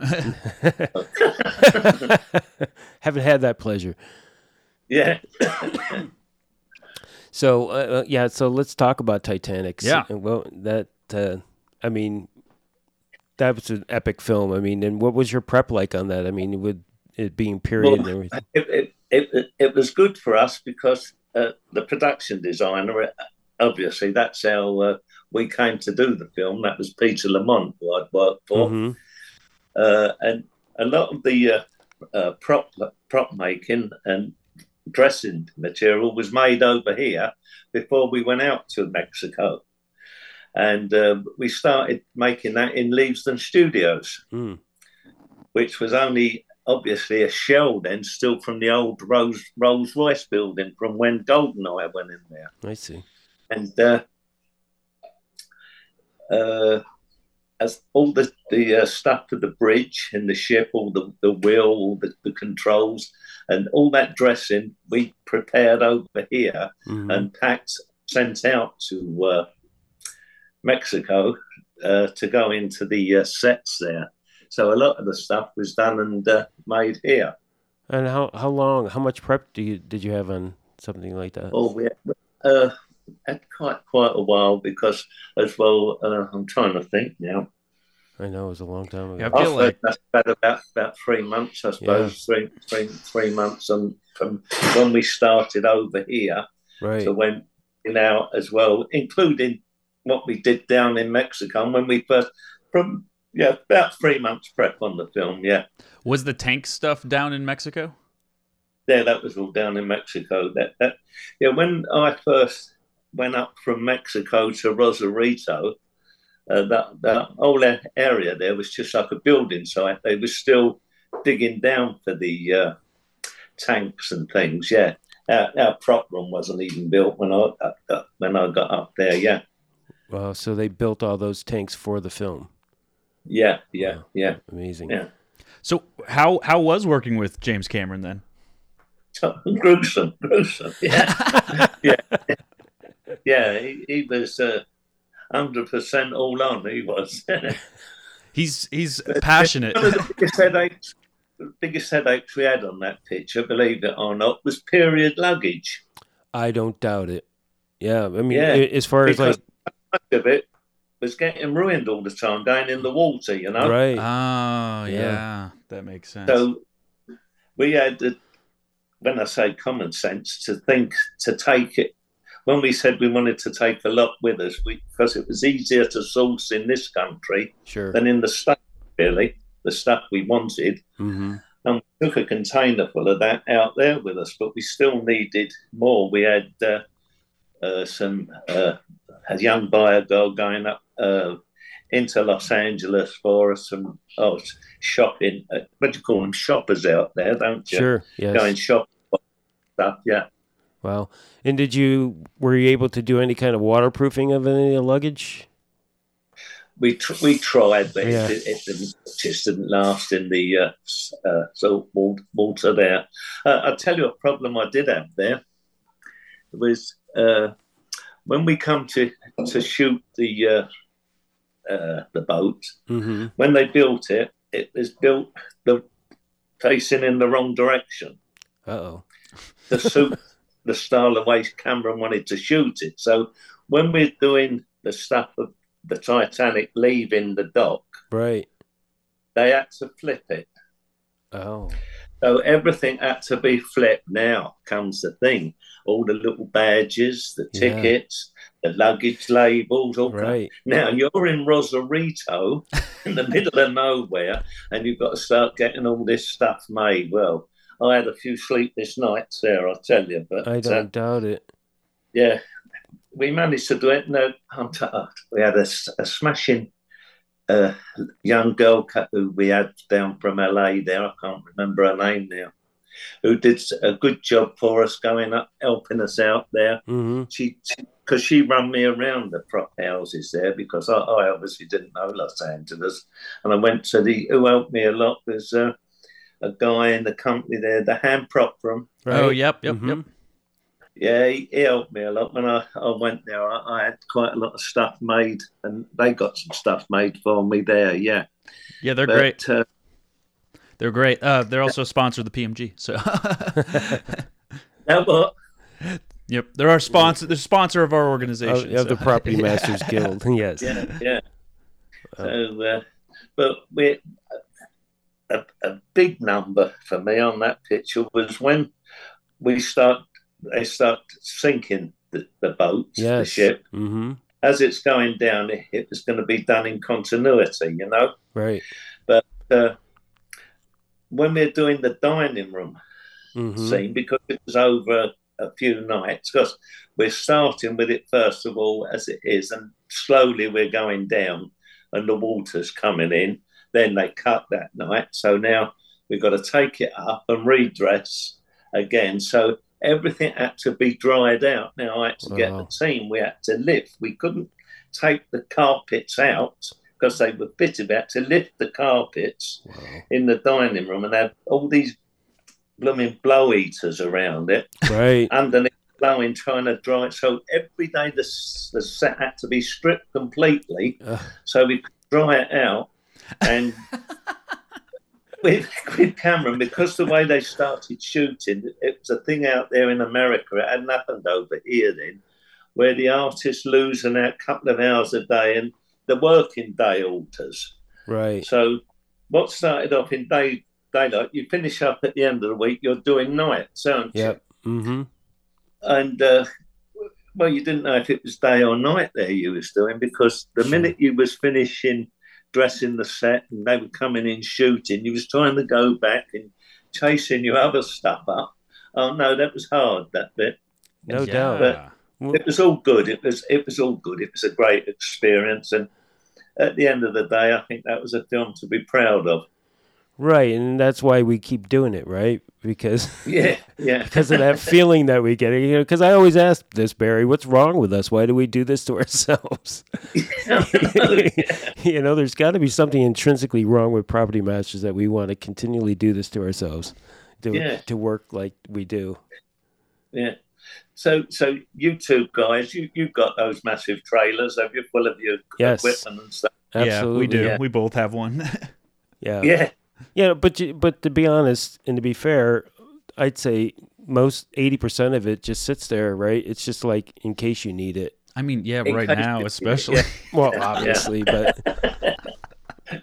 haven't had that pleasure.
yeah.
So uh, uh, yeah, so let's talk about Titanic.
Yeah.
Well, that uh, I mean, that was an epic film. I mean, and what was your prep like on that? I mean, with it being period and
Well,
everything.
it, it, it, it was good for us because uh, the production designer, uh, obviously, that's our uh, we came to do the film. That was Peter Lamont, who I'd worked for.
Mhm.
Uh, and a lot of the uh, uh, prop prop making and dressing material was made over here before we went out to Mexico. And uh, we started making that in Leavesden Studios
Mm.
which was only obviously a shell then, still from the old Rolls Rolls Royce building from when Goldeneye went in there.
I see.
And uh, uh, as all the the uh, stuff for the bridge and the ship, all the the wheel, all the, the controls, and all that dressing we prepared over here
Mhm.
and packed, sent out to uh, Mexico uh, to go into the uh, sets there. So a lot of the stuff was done and uh, made here.
And how how long? How much prep do you did you have on something like that?
Oh, we uh, had quite quite a while because as well. Uh, I'm trying to think now.
I know it was a long time ago.
Yeah, I feel
After
like-
that's about, about about three months, I suppose. Three, three, three months, and from when we started over here
Right.
to when you know as well, including what we did down in Mexico and when we first from yeah about three months prep on the film. Yeah,
Was the tank stuff down in Mexico?
yeah, that was all down in Mexico. That that yeah, when I first went up from Mexico to Rosarito, uh, that that whole area there was just like a building site. They were still digging down for the uh, tanks and things. Yeah, our, our prop room wasn't even built when I uh, uh, when I got up there. Yeah,
Wow. So they built all those tanks for the film.
yeah, yeah, yeah.
Amazing.
Yeah.
So how how was working with James Cameron then?
So, gruesome, gruesome. Yeah, yeah, yeah. He, he was uh, hundred percent all on. He was.
He's he's passionate.
One of the biggest headaches, the biggest headaches we had on that pitch, I believe it or not, was period luggage.
I don't doubt it. Yeah. I mean,
Yeah,
as far as like
much of it was getting ruined all the time, going in the water. You know,
Right.
Oh, yeah.
Yeah.
That makes sense.
so we had the, when I say common sense, to think to take it. When we said we wanted to take a lot with us, we, because it was easier to source in this country
Sure.
than in the state, really, the stuff we wanted.
Mm-hmm.
And we took a container full of that out there with us, but we still needed more. We had uh, uh, some uh, a young buyer girl going up uh, into Los Angeles for us, some oh, shopping. Uh, what do you call them? Shoppers out there, don't you?
Sure. Yeah.
Going
Yes.
shopping stuff. Yeah.
Wow. And did you were you able to do any kind of waterproofing of any of the luggage?
We tr- we tried, but
Yeah.
it, it, didn't, it just didn't last in the uh, uh, salt water there. Uh, I'll tell you a problem I did have there. It was uh, when we come to to shoot the uh, uh, the boat.
Mm-hmm.
When they built it, it was built the facing in the wrong direction.
Uh oh.
The suit, the style of way Cameron wanted to shoot it. So when we're doing the stuff of the Titanic leaving the dock,
Right.
they had to flip it.
Oh.
So everything had to be flipped. Now comes the thing: all the little badges, the
Yeah.
tickets, the luggage labels. All
Right.
Now you're in Rosarito, in the middle of nowhere, and you've got to start getting all this stuff made. Well, I had a few sleepless nights there, I'll tell you. But
I
uh,
don't doubt it.
yeah, we managed to do it. No, t- uh, we had a smashing uh, young girl who we had down from LA there. I can't remember her name now. Who did a good job for us going up, helping us out there.
Mm-hmm.
She, because she run me around the prop houses there because I, I obviously didn't know Los Angeles, and I went to the who helped me a lot was uh, a guy in the company there, the hand prop room.
Right.
Oh, yep, yep,
Mhm.
yep.
Yeah, he, he helped me a lot when I, I went there. I, I had quite a lot of stuff made, and they got some stuff made for me there. Yeah,
Yeah, they're
But,
great.
Uh,
They're great. Uh, they're also sponsored the PMG. So,
now what?
yep, they're our sponsor. They're sponsor of our
Of,
organization.
of the
so-
Property
Yeah.
Masters Guild. yes.
Yeah, yeah. So, uh, but we a, a big number for me on that picture was when we start. They start sinking the, the boat, the ship.
Mm-hmm.
As it's going down, it, it was going to be done in continuity, you know.
Right.
But uh, when we're doing the dining room
Mm-hmm.
scene because it was over a few nights because we're starting with it first of all as it is and slowly we're going down and the water's coming in then they cut that night so now we've got to take it up and redress again so everything had to be dried out now i had to get the team we had to lift we couldn't take the carpets out because they were we had to lift the carpets
Wow.
in the dining room and had all these blooming blow eaters around it,
Right.
underneath blowing, trying to dry it. So every day the, the set had to be stripped completely
Ugh.
so we could dry it out. And with, with Cameron, because the way they started shooting, it was a thing out there in America. It hadn't happened over here then, where the artists losing a couple of hours a day and the working day alters.
Right.
So what started off in day daylight, you finish up at the end of the week, you're doing nights, aren't you?
Yep. Mm-hmm.
And uh, well, you didn't know if it was day or night there you was doing because the minute you was finishing dressing the set and they were coming in shooting, you was trying to go back and chasing your other stuff up. Oh no, that was hard that bit.
No
Yeah.
doubt.
But- It was all good. It was it was all good. It was a great experience and at the end of the day, I think that was a film to be proud of.
Right, and that's why we keep doing it, right? Because
Yeah, yeah.
because of that feeling that we get. You know, because I always ask this Barry, what's wrong with us? Why do we do this to ourselves? you know, there's got to be something intrinsically wrong with property masters that we want to continually do this to ourselves, to
Yeah.
to work like we do.
Yeah. So, so you two guys, you you got those massive trailers, have you, full of your
Yes.
equipment and stuff?
Absolutely,
Yeah, we do.
Yeah.
We both have one.
Yeah,
Yeah,
Yeah, but you- but to be honest and to be fair, I'd say most eighty percent of it just sits there, right? It's just like in case you need it.
I mean, yeah,
In
right now, especially.
yeah.
Well, obviously, but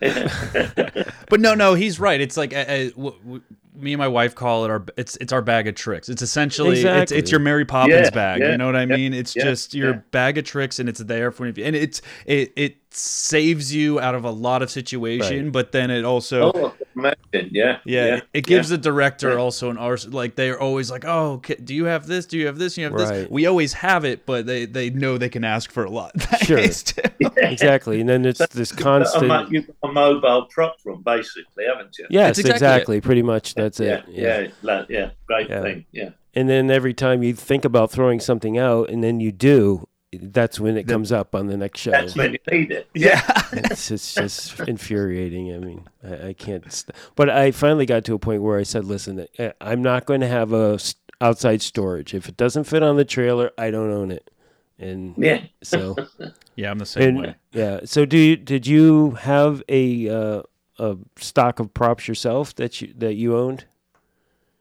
But no, no, he's right. It's like uh, uh, w- w- me and my wife call it our it's it's our bag of tricks. It's essentially it's,
Exactly.
it's your Mary Poppins
Yeah,
bag.
yeah,
you know what I mean? It's
yeah,
just your bag of tricks, and it's there for you. And it's it it saves you out of a lot of situation, but then it also.
oh, imagine. Yeah.
Yeah, it gives
yeah.
the director
Yeah.
also an arse. Like they're always like, "Oh, ca- do you have this? Do you have this? Do you have this?" We always have it, but they they know they can ask for a lot. in
Sure.
case,
exactly. And then it's this
A,
constant.
you've got a mobile prop room, basically, haven't you?
Yes,
exactly
exactly. Pretty much. That's
yeah,
it.
yeah, yeah, yeah, great
Yeah.
thing. Yeah,
And then every time you think about throwing something out, and then you do, that's when it comes up on the next show.
that's when you need it.
yeah.
it's, it's just infuriating. I mean, I, I can't. St- but I finally got to a point where I said, "Listen, I- I'm not going to have a s- outside storage. If it doesn't fit on the trailer, I don't own it." And
Yeah.
so,
yeah, I'm the same way.
yeah. So, do you, did you have a uh, a stock of props yourself that you that you owned?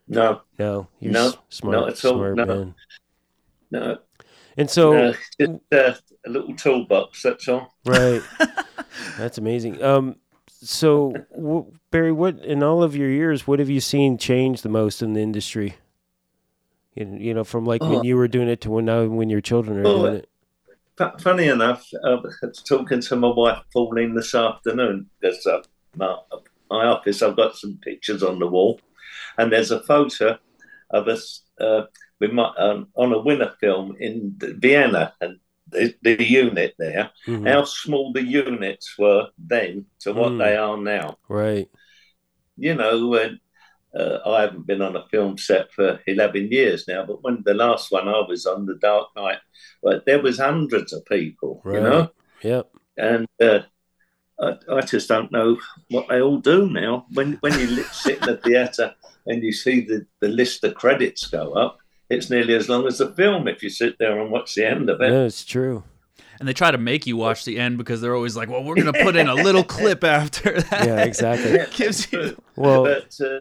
No,
No, you're
No,
s- smart,
not at all,
smart
no.
man.
no,
And so,
no. Just uh, a little toolbox. That's all.
Right. That's amazing. Um, so w- Barry, what in all of your years, what have you seen change the most in the industry? You, you know, from like when
Oh.
you were doing it to when now when your children are
Oh,
doing it.
Fu- Funny enough, I was talking to my wife Pauline this afternoon. There's uh, my, my office. I've got some pictures on the wall, and there's a photo of us uh, with my, um, on a Winner film in Vienna, and the, the unit there.
Mhm.
How small the units were then to what
Mm.
they are now.
Right.
You know, when uh, I haven't been on a film set for 11 years now, but when the last one I was on, The Dark Knight, well, there was hundreds of people,
Right.
you know,
Yep.
and uh, I, I just don't know what they all do now. When when you sit in the theatre and you see the, the list of credits go up, it's nearly as long as the film if you sit there and watch the end of it.
Yeah, it's true.
And they try to make you watch the end because they're always like, "Well, we're gonna put in a little clip after that."
Yeah, exactly.
Yeah,
Gives you.
Well,
but uh,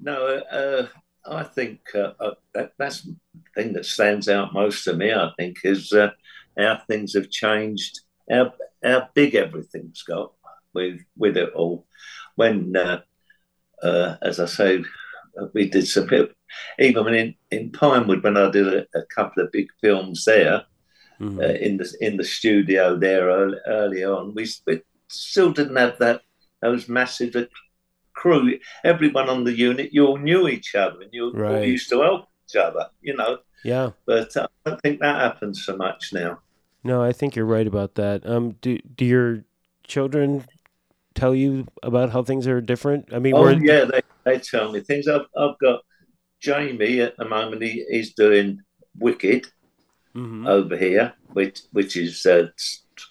no, uh, I think uh, uh, that, that's the thing that stands out most to me. I think is uh, how things have changed, how how big everything's got with with it all. When, uh, uh, as I say, we did some bit, even in in Pinewood when I did a, a couple of big films there
mhm.
uh, in the in the studio there early, early on. We, we still didn't have that those massive uh, crew. Everyone on the unit, you all knew each other, and you all used to help each other. You know,
yeah.
but uh, I don't think that happens so much now.
No, I think you're right about that. Um, do do your children tell you about how things are different? I mean,
Oh yeah, they, they tell me things. I've I've got Jamie at the moment. He, he's doing Wicked
Mhm.
over here, which which is uh,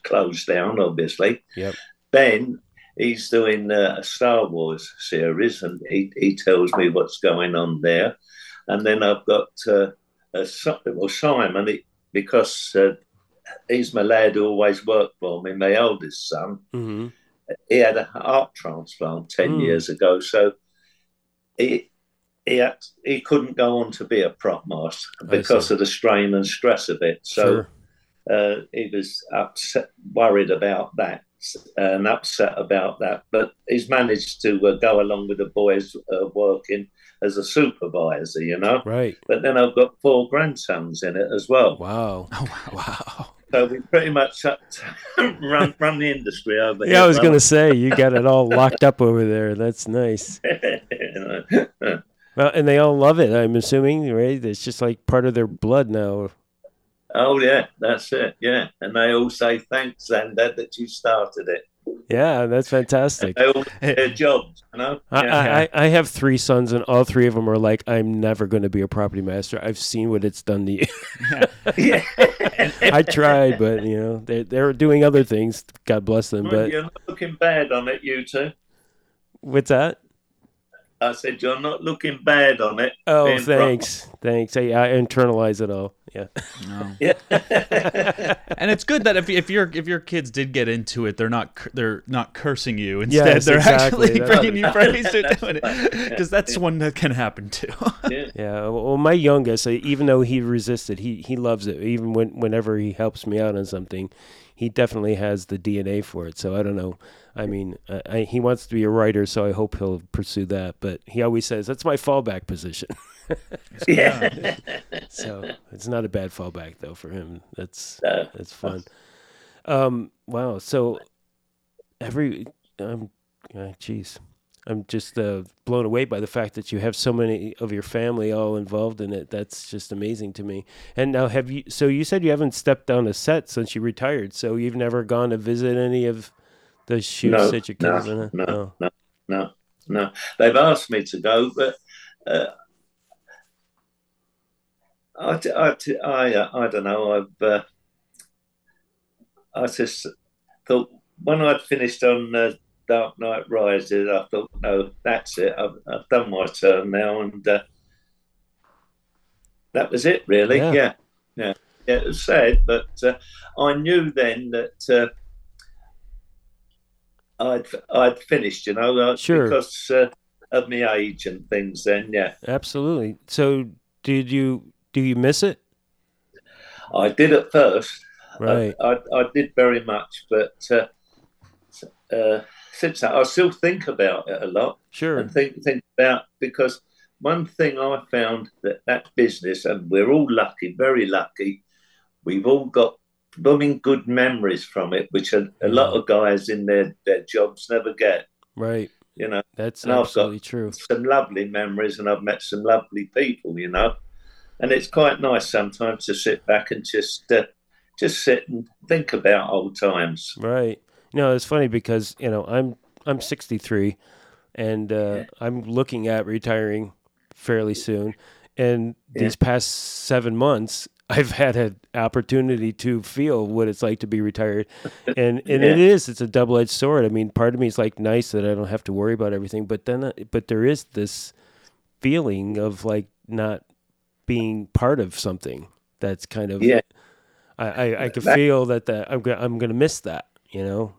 closed down, obviously.
Yep.
Ben, he's doing uh, a Star Wars series, and he, he tells me what's going on there. And then I've got uh, Si- well, Simon, he, because uh, he's my lad who always worked for me, my eldest son.
Mhm.
He had a heart transplant 10
Mm.
years ago, so he. He, had, he couldn't go on to be a prop master because of the strain and stress of it. So
Sure.
uh, he was upset, worried about that and upset about that. But he's managed to uh, go along with the boys uh, working as a supervisor, you know.
Right.
But then I've got four grandsons in it as well.
Wow.
Oh, wow.
So we pretty much run run the industry over here.
Yeah, I was gonna say you got it all locked up over there. That's nice. Well, and they all love it. I'm assuming, right? It's just like part of their blood now.
oh yeah, that's it. Yeah, and they all say thanks, Xander, that you started it.
Yeah, that's fantastic.
They all do their jobs, you know.
I,
Yeah.
I, I have three sons, and all three of them are like, I'm never going to be a property master. I've seen what it's done to you.
yeah.
I tried, but you know, they they're doing other things. God bless them.
Well,
But
you're looking bad on it, you two.
what's that?
I said you're not looking bad on it.
Oh,
being
thanks, thanks. I, I internalize it all. Yeah.
No.
Yeah.
and it's good that if, if your if your kids did get into it, they're not they're not cursing you. Instead,
Yes,
they're
exactly.
actually
That's-
bringing you praise to
That's
doing it because that's one that can happen too.
Yeah.
Yeah, well, my youngest, uh, even though he resisted, he he loves it. Even when whenever he helps me out on something, he definitely has the DNA for it. So I don't know. I mean, I, I, he wants to be a writer, so I hope he'll pursue that. But he always says that's my fallback position.
Yeah.
so it's not a bad fallback though for him. That's
No.
that's fun. Um, wow. So every um, uh, jeez, I'm just uh, blown away by the fact that you have so many of your family all involved in it. That's just amazing to me. And now, have you? So you said you haven't stepped on a set since you retired. So you've never gone to visit any of the shoots
No,
your
no,
kids in? Oh.
no, no, no, no. They've asked me to go, but uh, I, I, I, uh, I don't know. I've, uh, I just thought when I'd finished on uh, Dark Knight Rises, I thought, no, that's it. I've, I've done my turn now, and uh, that was it, really.
Yeah.
Yeah, yeah, yeah. It was sad, but uh, I knew then that. I'd I'd finished, you know, uh,
Sure.
because uh, of my age and things. Then, yeah,
Absolutely. So did you? Do you miss it?
I did at first.
Right.
I, I, I did very much, but uh, uh, since that, I still think about it a lot
Sure.
and think think about because one thing I found that that business, and we're all lucky, very lucky, we've all got blooming good memories from it, which a, a lot of guys in their, their jobs never get.
Right.
You know,
That's
And
absolutely true.
some lovely memories and I've met some lovely people, you know. And it's quite nice sometimes to sit back and just uh, just sit and think about old times.
Right. No, it's funny because you know I'm I'm 63, and uh,
Yeah.
I'm looking at retiring fairly soon. And
Yeah.
these past seven months, I've had an opportunity to feel what it's like to be retired, and and it is it's a double edged sword. I mean, part of me is like nice that I don't have to worry about everything, but then uh, but there is this feeling of like not being part of something that's kind of
Yeah.
I I, I could
That-
feel that that I'm go- I'm gonna miss that you know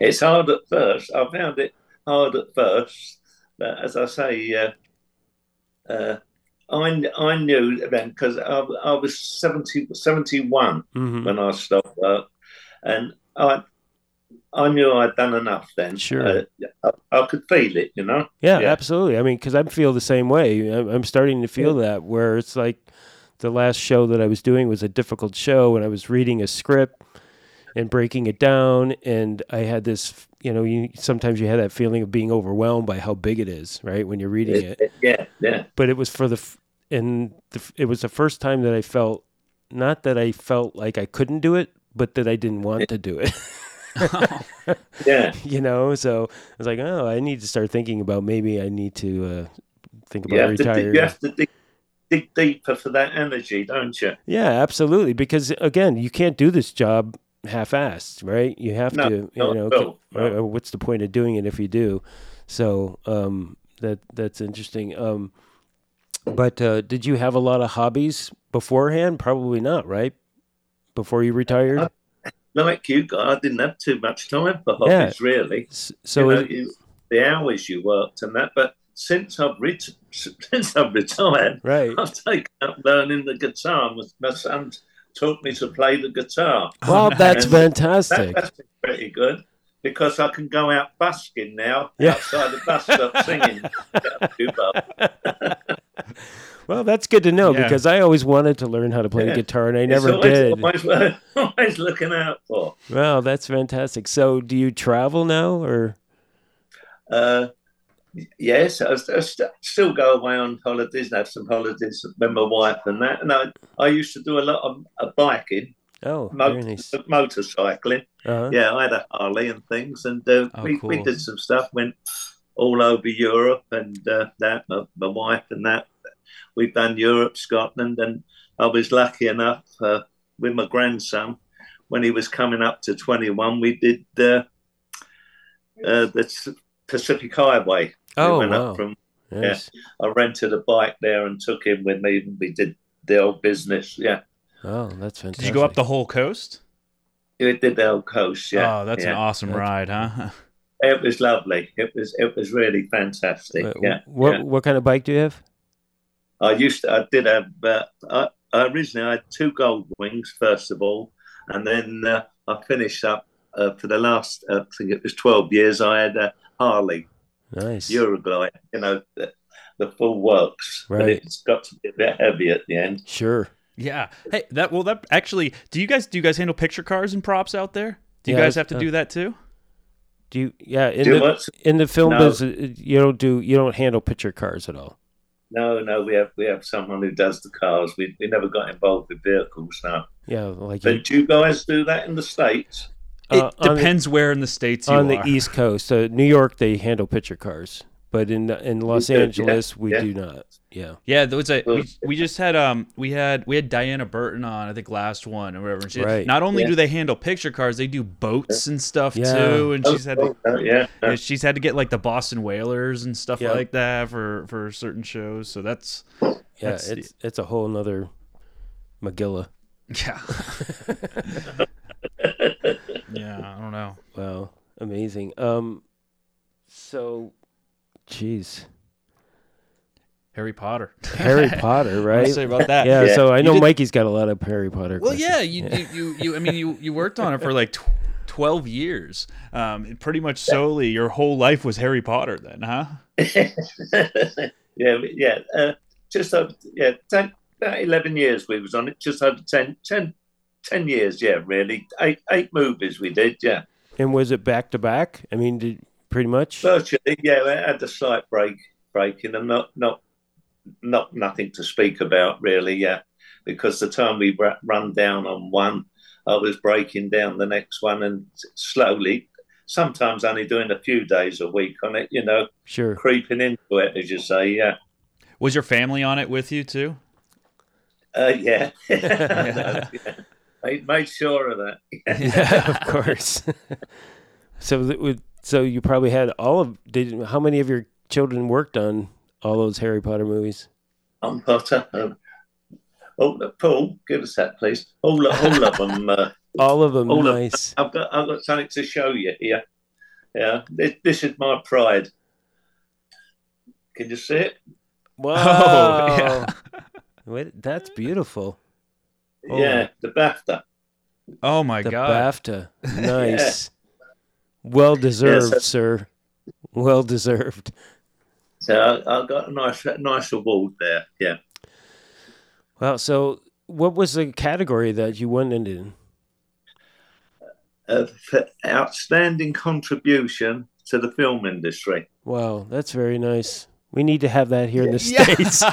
It's hard at first. I found it hard at first, but as I say, uh, uh, I I knew then because I, I was 70, 71
mm-hmm.
when I stopped work, and I I knew I'd done enough then.
Sure.
Uh, I, I could feel it, you know.
Yeah,
Yeah.
absolutely. I mean, because I feel the same way. I'm, I'm starting to feel that where it's like the last show that I was doing was a difficult show, and I was reading a script and breaking it down, and I had this. You know, you sometimes you have that feeling of being overwhelmed by how big it is, right? When you're reading it,
It- yeah, yeah.
but it was for the and the, it was the first time that I felt not that I felt like I couldn't do it, but that I didn't want to do it.
Yeah,
you know, so I was like, oh, I need to start thinking about maybe I need to uh, think about
you have, to,
retiring.
you have to dig, dig deeper for that energy, don't you?
Yeah, absolutely. Because again, you can't do this job half-assed, right? You have
No,
to, you
no,
know.
no,
uh,
no.
What's the point of doing it if you do? So um, that that's interesting. Um, but uh, did you have a lot of hobbies beforehand? Probably not, right? Before you retired.
I- Like you, I didn't have too much time for
Yeah.
hobbies, really.
S-
you
so
know,
it-
you, the hours you worked and that, but since I've ret- since I've retired,
right.
I've taken up learning the guitar. My, my son taught me to play the guitar.
Well, that's
And
fantastic.
That, that's pretty good because I can go out busking now
Yeah.
outside the bus stop singing.
Well, that's good to know
Yeah.
because I always wanted to learn how to play the guitar and I
It's
never
always,
did.
Always, always looking out for.
Well, that's fantastic. So, do you travel now or
Uh, yes, I, I st- still go away on holidays and have some holidays with my wife and that. And I, I used to do a lot of biking,
Oh,
mo-
very nice.
motorcycling.
Uh-huh.
Yeah, I had a Harley and things, and uh,
Oh,
we, we did some stuff. Went all over Europe and uh, that. My, my wife and that. We've done Europe, Scotland, and I was lucky enough uh, with my grandson when he was coming up to twenty one. We did uh, uh, the Pacific Highway.
Oh,
we went
wow.
up from.
Nice.
I rented a bike there and took him with me. and We did the old business. Yeah,
Oh, that's fantastic.
Did you go up the whole coast?
It did the whole coast. Yeah.
oh, that's
yeah.
an awesome
That's-
ride, huh?
It was lovely. It was it was really fantastic.
Uh,
yeah.
What
yeah.
what kind of bike do you have?
I used to, I did have uh, I, I originally I had two gold wings first of all, and then uh, I finished up uh, for the last uh, I think it was twelve years. I had a Harley
Nice.
Euroglide, you know, the, the full works. But
Right.
it's got to be a bit heavy at the end.
Sure.
Yeah. Hey, that well, that actually, do you guys do you guys handle picture cars and props out there? Do you
Yeah,
guys have to
uh,
do that too?
Do you? Yeah. In
Do
the
what?
in the film
No.
business, you don't do you don't handle picture cars at all.
No, no, we have we have someone who does the cars. We we never got involved with vehicles. now.
Yeah, like you,
but do you guys do that in the states?
It
uh, on the-
depends where in the states you are.
on the
are.
East Coast. Uh, New York, they handle picture cars, but in in Los
do, yeah,
Angeles, we
yeah.
do not. Yeah.
Yeah, there was a we, we just had um we had we had Diana Burton on I think last one or whatever. She,
Right.
Not only
Yeah.
do they handle picture cars, they do boats and stuff
Yeah.
too. And she's had to,
Oh, oh, yeah,
yeah, she's had to get like the Boston Whalers and stuff
Yeah.
like that for for certain shows. So that's
Yeah,
That's-
it's it's a whole nother Magilla.
yeah. yeah, I don't know.
Wow, amazing. Um, so, jeez,
Harry Potter.
Harry Potter, right?
I say about that?
Yeah,
Yeah.
so I know
did-
Mikey's got a lot of Harry Potter.
Well,
questions.
yeah, you, you, you, you, I mean, you, you worked on it for like tw- 12 years. Um, pretty much solely your whole life was Harry Potter then, huh?
yeah, yeah. Uh, just over, yeah, 10, about eleven years we was on it. Just over 10, 10, 10 years. Yeah, really. Eight eight movies we did. Yeah,
And was it back to back? I mean, did pretty much?
virtually. Yeah, we had a slight break, breaking, and not not not nothing to speak about really. Yeah, because the time we run down on one, I was breaking down the next one, and slowly. Sometimes only doing a few days a week on it, you know,
Sure.
creeping into it, as you say. Yeah.
Was your family on it with you too?
Uh, yeah.
Yeah.
Made, made sure of that.
yeah, of course. so, would, so you probably had all of. Did how many of your children worked on all those Harry Potter movies?
On Potter. Um, oh, look, Paul, give us that, please. All, all of them. Uh,
All of them.
All of-
nice.
I've got, I've got something to show you here. Yeah, this, this is my pride. Can you see it?
Wow.
Oh, yeah.
Wait, that's beautiful. Oh.
Yeah, the BAFTA.
Oh my
the
god.
BAFTA. Nice. Well deserved,
Yes,
sir. Well deserved.
So I, I got a nice, nice award there. Yeah.
Well, so what was the category that you won in?
Uh, for outstanding contribution to the film industry.
Wow, that's very nice. We need to have that here in the
Yeah.
States.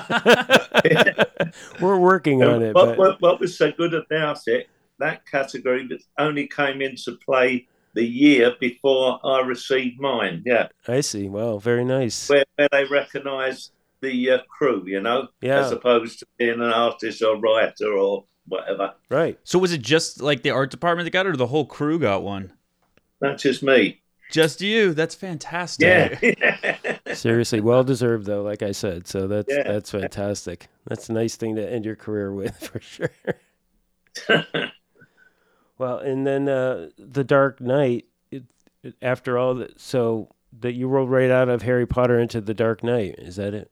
We're working on it,
what,
but
what, what was so good about it, that category was- only came into play the year before I received mine. Yeah,
I see. Wow, very nice.
where, where they recognised the uh, crew, you know,
Yeah.
as opposed to being an artist or writer or whatever.
Right.
so was it just like the art department that got it or the whole crew got one?
Not just me.
Just you. That's fantastic.
Yeah.
Seriously, well deserved though, like I said. So that's
Yeah.
that's fantastic. That's a nice thing to end your career with for sure. Well, and then uh, the Dark Knight. It, it- after all that, so that you rolled right out of Harry Potter into the Dark Knight. Is that it?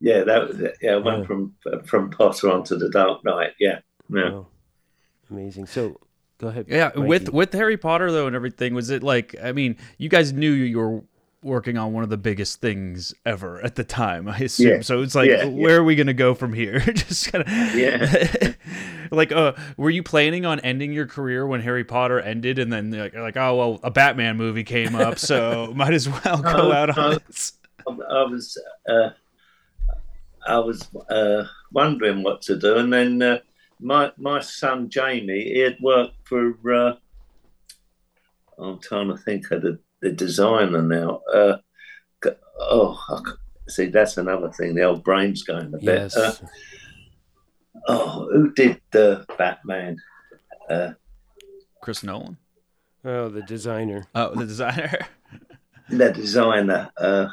yeah, that was it. Yeah, I went
Yeah.
from from Potter onto the Dark Knight. Yeah. Yeah.
Wow. Amazing. So go ahead.
Yeah, with with Harry Potter though and everything, was it like? I mean, you guys knew you were working on one of the biggest things ever at the time, I assume.
Yeah,
So it's like,
yeah,
where are we gonna go from here? Just kind of,
Yeah.
like, uh, were you planning on ending your career when Harry Potter ended, and then like, like oh well, a Batman movie came up, so might as well go
No,
out on
no.
this.
I, I was uh, I was uh, wondering what to do, and then uh, my my son Jamie, he had worked for. Uh, I'm trying to think of the, the designer now. Uh, oh, I c- see, that's another thing. The old brain's going a bit.
Yes.
Uh, oh, who did the Batman? Uh,
Chris Nolan.
oh, the designer.
Oh, the designer.
the designer. Uh,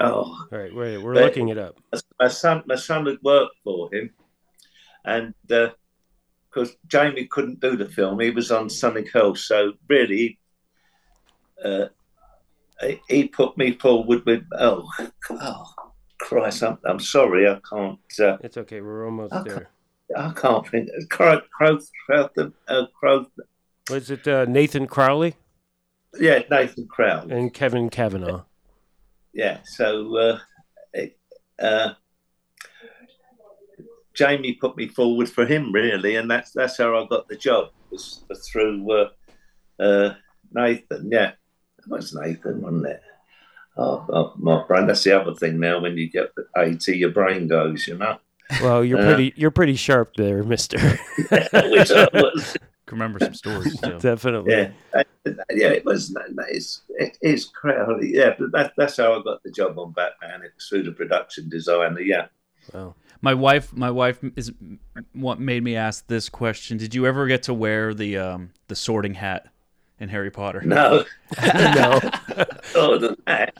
oh,
All right, wait, we're
But-
looking it up.
my son, my son had worked for him, and uh, of because Jamie couldn't do the film, he was on something else. So really, uh, he- put me forward with oh, oh Christ, I'm, I'm sorry, I can't. Uh,
It's okay. We're almost
Okay.
there.
I can't think. Crow, Crow, Crow, uh, Crow,
Was it uh, Nathan Crowley
yeah, Nathan Crowley.
and Kevin Kavanaugh?
yeah so uh, it, uh, Jamie put me forward for him really and that's that's how I got the job was through uh, uh, Nathan yeah was Nathan wasn't it oh, oh my brain that's the other thing now when you get 80 your brain goes you know
Well, you're
Uh,
pretty you're pretty sharp there, Mister.
which I was
Can remember some stories too.
Definitely.
yeah Uh, yeah it was it's, it is Crowley yeah but that, that's how I got the job on Batman it was through the production designer yeah
Wow.
My wife, my wife is what made me ask this question. Did you ever get to wear the um the sorting hat in Harry Potter?
no
no.
other than that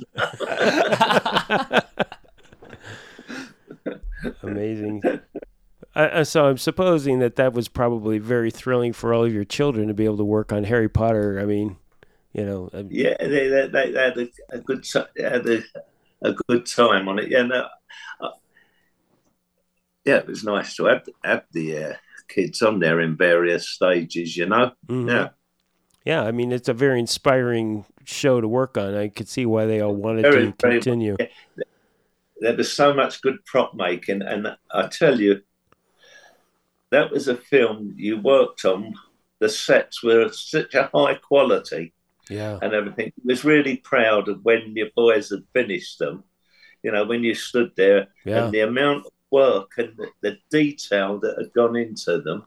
Amazing. I, I- so I'm supposing that that was probably very thrilling for all of your children to be able to work on Harry Potter. I mean, you know, uh,
Yeah, they, they, they had a, a good ti- they had a, a good time on it. Yeah, no, uh, yeah, it was nice to have have the uh, kids on there in various stages. You know,
mhm.
yeah,
yeah. I mean, it's a very inspiring show to work on. I could see why they all wanted
Very,
to
very-
continue.
there was so much good prop making, and I tell you, that was a film you worked on. The sets were such a high quality.
Yeah.
and everything. was really proud of when your boys had finished them. You know, when you stood there
Yeah.
and the amount of work and the, the detail that had gone into them,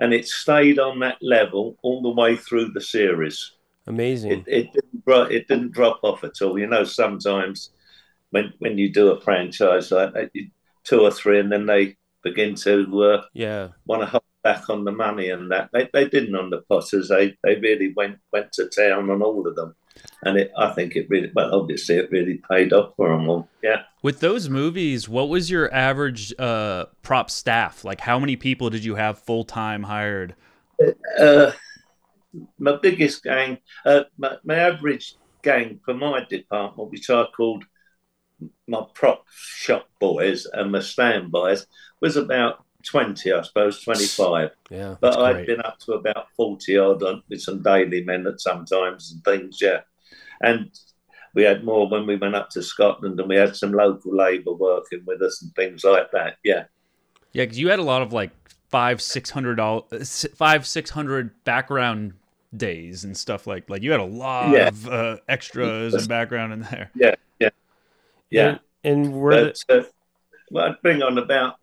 and it stayed on that level all the way through the series.
Amazing.
It, it didn't it didn't drop off at all. You know, sometimes when when you do a franchise like that, you, two or three, and then they begin to uh,
yeah.
want to hold back on the money and that. They, they didn't on the Potters. They they really went went to town on all of them, and it, I think it really well obviously it really paid off for them all. Yeah,
With those movies, what was your average uh, prop staff? Like, how many people did you have full time hired?
uh, my biggest gang, uh, my, my average gang for my department, which I called my prop shop boys and my standbys, was about. 20, I suppose, 25.
Yeah.
But I've
great.
been up to about 40 odd on, with some daily men at sometimes and things, yeah. And we had more when we went up to Scotland and we had some local labour working with us and things like that, yeah.
Yeah, because you had a lot of like five, six hundred dollars, five, six hundred background days and stuff like like you had a lot
Yeah.
of uh, extras and background in there.
Yeah. Yeah, yeah.
And, and were
But uh, well, I'd bring on about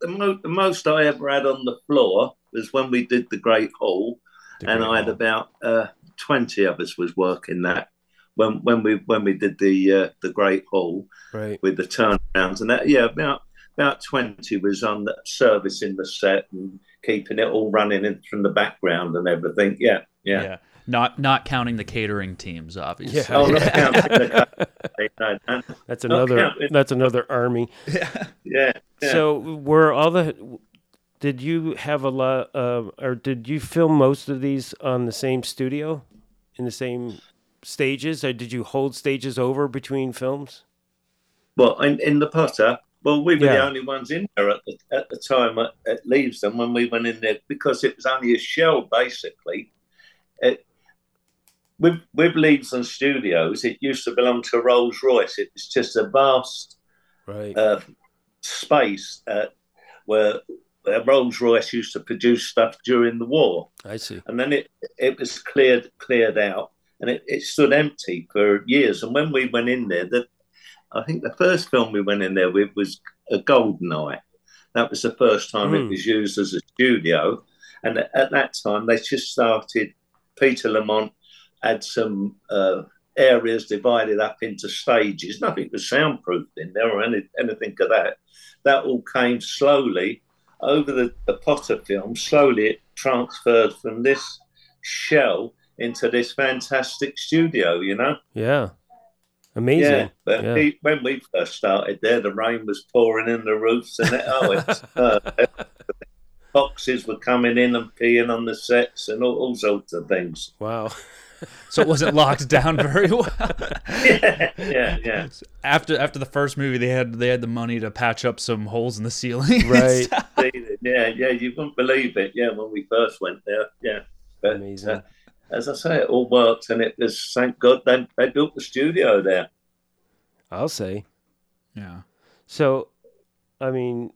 the, mo- the most I ever had on the floor was when we did the Great Hall,
the,
and I had about uh, 20 of us was working that. When, when we when we did the uh, the Great Hall,
right.
with the turnarounds and that. Yeah, about about twenty was on the servicing the set and keeping it all running in from the background and everything. Yeah, yeah.
Not not counting the catering teams, obviously.
Yeah.
Oh, not counting the no, no,
That's another.
counting-
That's another army.
yeah, yeah.
So were all the? Did you have a lot, um, or did you film most of these on the same studio, in the same stages, or did you hold stages over between films?
Well, in, in the Potter, well, we were the only ones in there at the, at the time at, at Leavesden when we went in there because it was only a shell basically. It, with with and Studios, it used to belong to Rolls Royce. It was just a vast
Right.
uh, space uh, where, where Rolls Royce used to produce stuff during the war,
I see.
and then it it was cleared cleared out, and it, it stood empty for years. And when we went in there, that I think the first film we went in there with was a Golden Eye. That was the first time it
Mm.
was used as a studio, and at, at that time they just started. Peter Lamont had some uh, areas divided up into stages. Nothing was soundproofed in there or any, anything of that. That all came slowly over the, the Potter film. Slowly it transferred from this shell into this fantastic studio, you know?
Yeah. Amazing.
Yeah. But
Yeah.
he- when we first started there, the rain was pouring in the roofs and it, oh, it's uh, foxes were coming in and peeing on the sets and all, all sorts of things.
Wow.
So it wasn't locked down very well.
yeah, yeah, yeah.
After after the first movie, they had they had the money to patch up some holes in the ceiling.
Right.
Yeah, yeah, you wouldn't believe it. Yeah, when we first went there. Yeah. But,
Amazing.
uh, as I say, it all worked, and it was thank God they, they built the studio there.
I'll say.
Yeah.
So, I mean,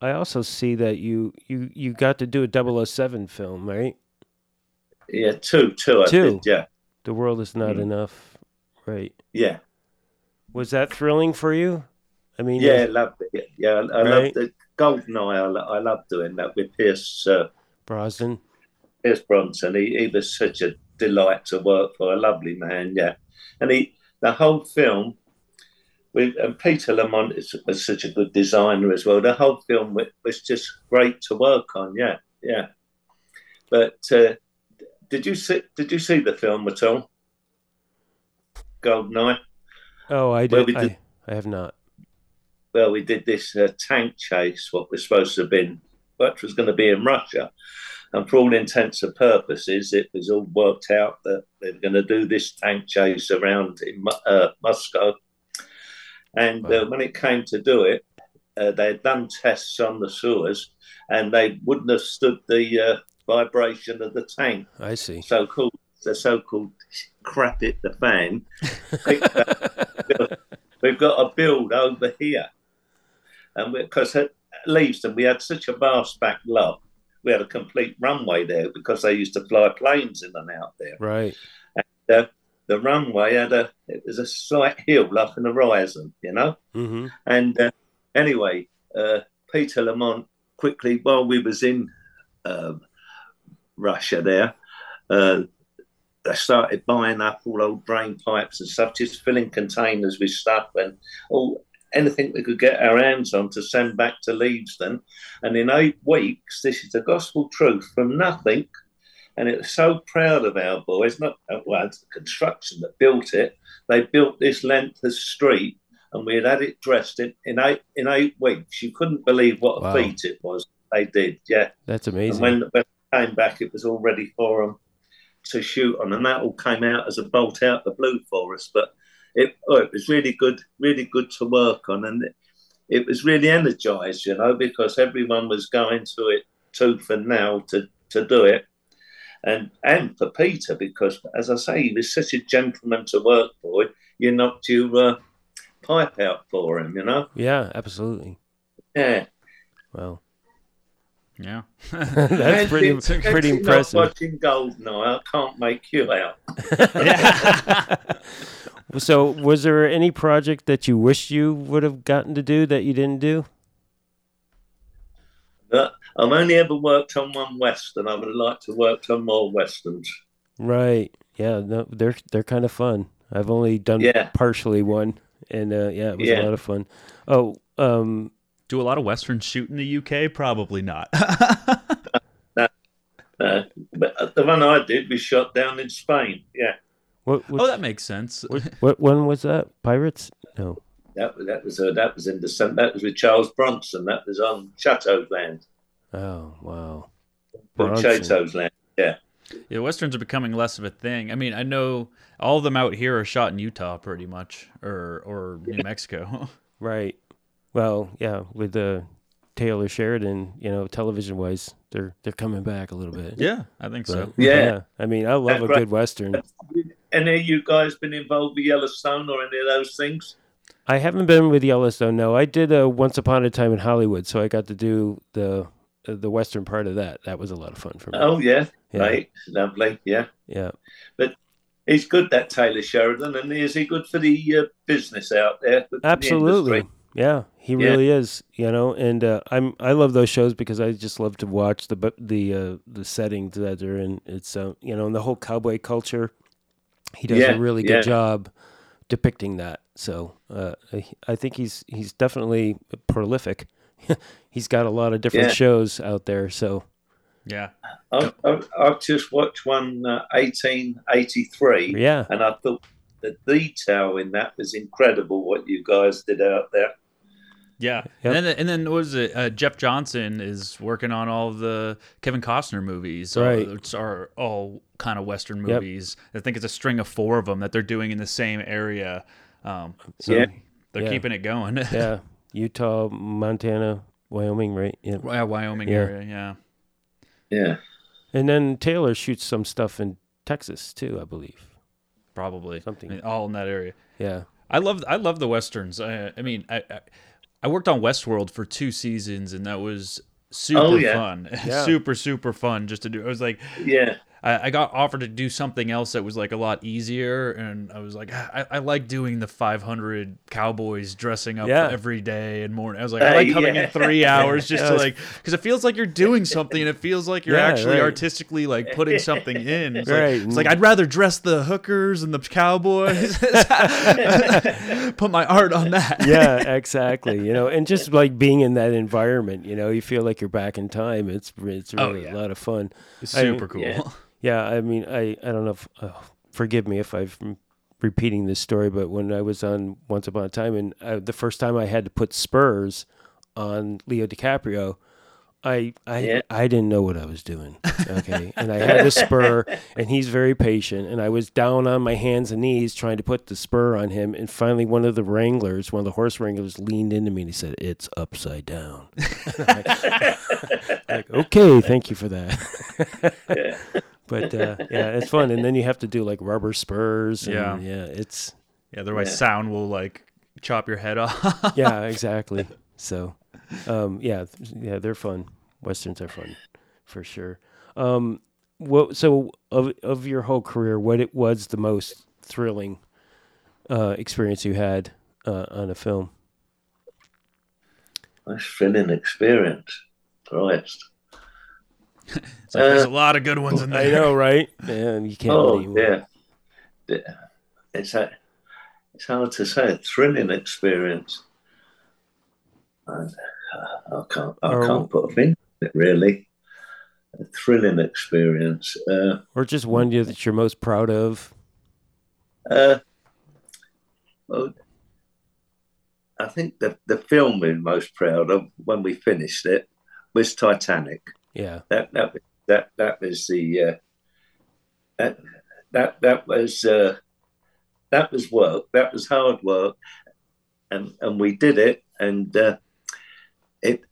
I also see that you you you got to do a 007 film, right?
Yeah, two, two, did. Yeah,
The world is not
Mm.
enough, right?
yeah,
Was that thrilling for you? I mean,
yeah. i Loved it. Yeah, I, I
Right.
loved the Goldeneye. I, I loved doing that with Pierce uh,
Brosnan.
Pierce Brosnan. He, he was such a delight to work for. A lovely man. Yeah, and he the whole film. With, and Peter Lamont is, was such a good designer as well. The whole film wa- was just great to work on. Yeah, yeah. But uh, did you see? Did you see the film at all? Goldeneye.
Oh, I did.
did-
I, I have not.
well, we did this uh, tank chase, what was supposed to have been, what was going to be in Russia. And for all intents and purposes, it was all worked out that they were going to do this tank chase around in uh, Moscow. And uh, when it came to do it, uh, they had done tests on the sewers and they wouldn't have stood the uh, vibration of the tank.
I see.
So called the so called crap it the fan. we've got a build over here. And because at Leavesden, we had such a vast back lot, we had a complete runway there because they used to fly planes in and out there.
Right.
And The runway had a, it was a slight hill like an horizon, you know?
Mm-hmm.
And uh, anyway, uh, Peter Lamont quickly, while we was in um, Russia there, uh, they started buying up all old drain pipes and stuff, just filling containers with stuff and all anything we could get our hands on to send back to Leavesden. And in eight weeks, this is the gospel truth from nothing. And it was so proud of our boys, not well, it's the construction that built it. They built this length of street and we had had it dressed in, in eight in eight weeks. You couldn't believe what a
Wow.
feat it was. They did, yeah.
That's amazing.
when when it came back, it was all ready for them to shoot on, and that all came out as a bolt out the blue for us. But it oh, it was really good, really good to work on, and it, it was really energised, you know, because everyone was going to it tooth and nail to to do it. And and for Peter, because as I say, he was such a gentleman to work for. You knocked your uh, pipe out for him, you know.
yeah, absolutely.
Yeah,
Well,
Yeah.
that's pretty
Fancy-
pretty
fancy not
impressive.
Watching Goldeneye, I can't make you out.
So, was there any project that you wish you would have gotten to do that you didn't do?
But I've only ever worked on one western. I would like to work on more westerns.
Right. Yeah. No, they're they're kind of fun. I've only done
Yeah.
partially one, and uh, yeah, it was
Yeah.
a lot of fun. Oh, um,
Do a lot of westerns shoot in the UK? Probably not.
Uh, but the one I did was shot down in Spain. Yeah,
what
oh, that makes sense.
what what one was that? Pirates? No.
that was that was uh, that was in the that was with Charles Bronson. That was on Chato's Land.
Oh, wow.
Well,
Bronson.
Chato's Land.
Yeah. Yeah, westerns are becoming less of a thing. I mean, I know all of them out here are shot in Utah, pretty much, or or New Mexico.
Right. Well, yeah, with the Taylor Sheridan, you know, television wise, they're they're coming back a little bit.
yeah, I think so.
But,
Yeah.
I mean, I love a
Right.
good western.
Any of you guys been involved with Yellowstone or any of those things?
I haven't been with Yellowstone. No, I did a Once Upon a Time in Hollywood, so I got to do the uh, the western part of that. That was a lot of fun for me.
Oh yeah,
Yeah.
right, lovely. Yeah,
Yeah.
But he's good. That Taylor Sheridan, and is he good for the uh, business out there? for the
Absolutely. Yeah, he
Yeah.
really is. You know, and uh, I'm I love those shows because I just love to watch the bu- the uh, the settings that they're in. It's uh, you know, and the whole cowboy culture. He does
Yeah,
a really
yeah.
good job depicting that. So uh, I- I think he's he's definitely prolific. he's got a lot of different
Yeah.
shows out there. So
Yeah,
I've, I've, I've just watched one, uh, 1883,
yeah,
and I thought the detail in that was incredible. What you guys did out there.
Yeah,
Yep.
and then and then what was it? Uh, Jeff Johnson is working on all of the Kevin Costner movies, uh,
Right.
which are all kind of Western
Yep.
movies. I think it's a string of four of them that they're doing in the same area. Um, so
Yeah.
they're
Yeah.
keeping it going.
Yeah, Utah, Montana, Wyoming, right? Yeah.
yeah, Wyoming
Yeah.
area. Yeah,
Yeah.
And then Taylor shoots some stuff in Texas too, I believe.
probably
Something.
I mean, all in that area.
Yeah.
I love I love the westerns. I, I mean, I, I I worked on Westworld for two seasons, and that was oh, super
Oh, yeah.
fun,
Yeah.
super super fun just to do. It was like
Yeah.
I, I got offered to do something else that was like a lot easier, and I was like, "Ah, I, I like doing the 500 cowboys dressing up
Yeah.
every day and morning. I was like, I
Uh,
like coming
yeah.
in three hours just to like, because it feels like you're doing something, and it feels like you're
Yeah,
actually
right.
artistically like putting something in. It's,
Right.
like, it's like I'd rather dress the hookers and the cowboys, put my art on that.
yeah, exactly. You know, and just like being in that environment, you know, you feel like you're back in time. It's it's
Oh,
really
yeah.
a lot of fun.
It's
I mean,
super cool.
Yeah.
I mean, I I don't know if oh, forgive me if I'm repeating this story, but when I was on Once Upon a Time, and uh, the first time I had to put spurs on Leo DiCaprio, I I
Yeah.
I didn't know what I was doing. Okay, and I had the spur, and he's very patient, and I was down on my hands and knees trying to put the spur on him, and finally one of the wranglers, one of the horse wranglers, leaned into me and he said, "It's upside down." Like, like, okay, thank you for that.
Yeah.
But uh, yeah, it's fun, and then you have to do like rubber spurs. And,
Yeah.
yeah, it's
Yeah, otherwise
Yeah.
sound will like chop your head off.
yeah, exactly. So, um, yeah, yeah, they're fun. Westerns are fun, for sure. Um, what? So, of of your whole career, what it was the most thrilling uh, experience you had uh, on a film?
Nice thrilling experience. Christ.
It's like, there's
Uh,
a lot of good ones in there.
I know, right? Man, you can't.
Oh,
name
yeah. Yeah. It's a, it's hard to say. A thrilling experience. And, uh, I can't. I
Or-
can't put a finger on it really. A thrilling experience. Uh,
or just one you- that you're most proud of.
uh, well, I think the the film we're most proud of when we finished it was Titanic.
Yeah,
that that that that was the uh, that that that was uh, that was work. That was hard work, and and we did it. And uh, it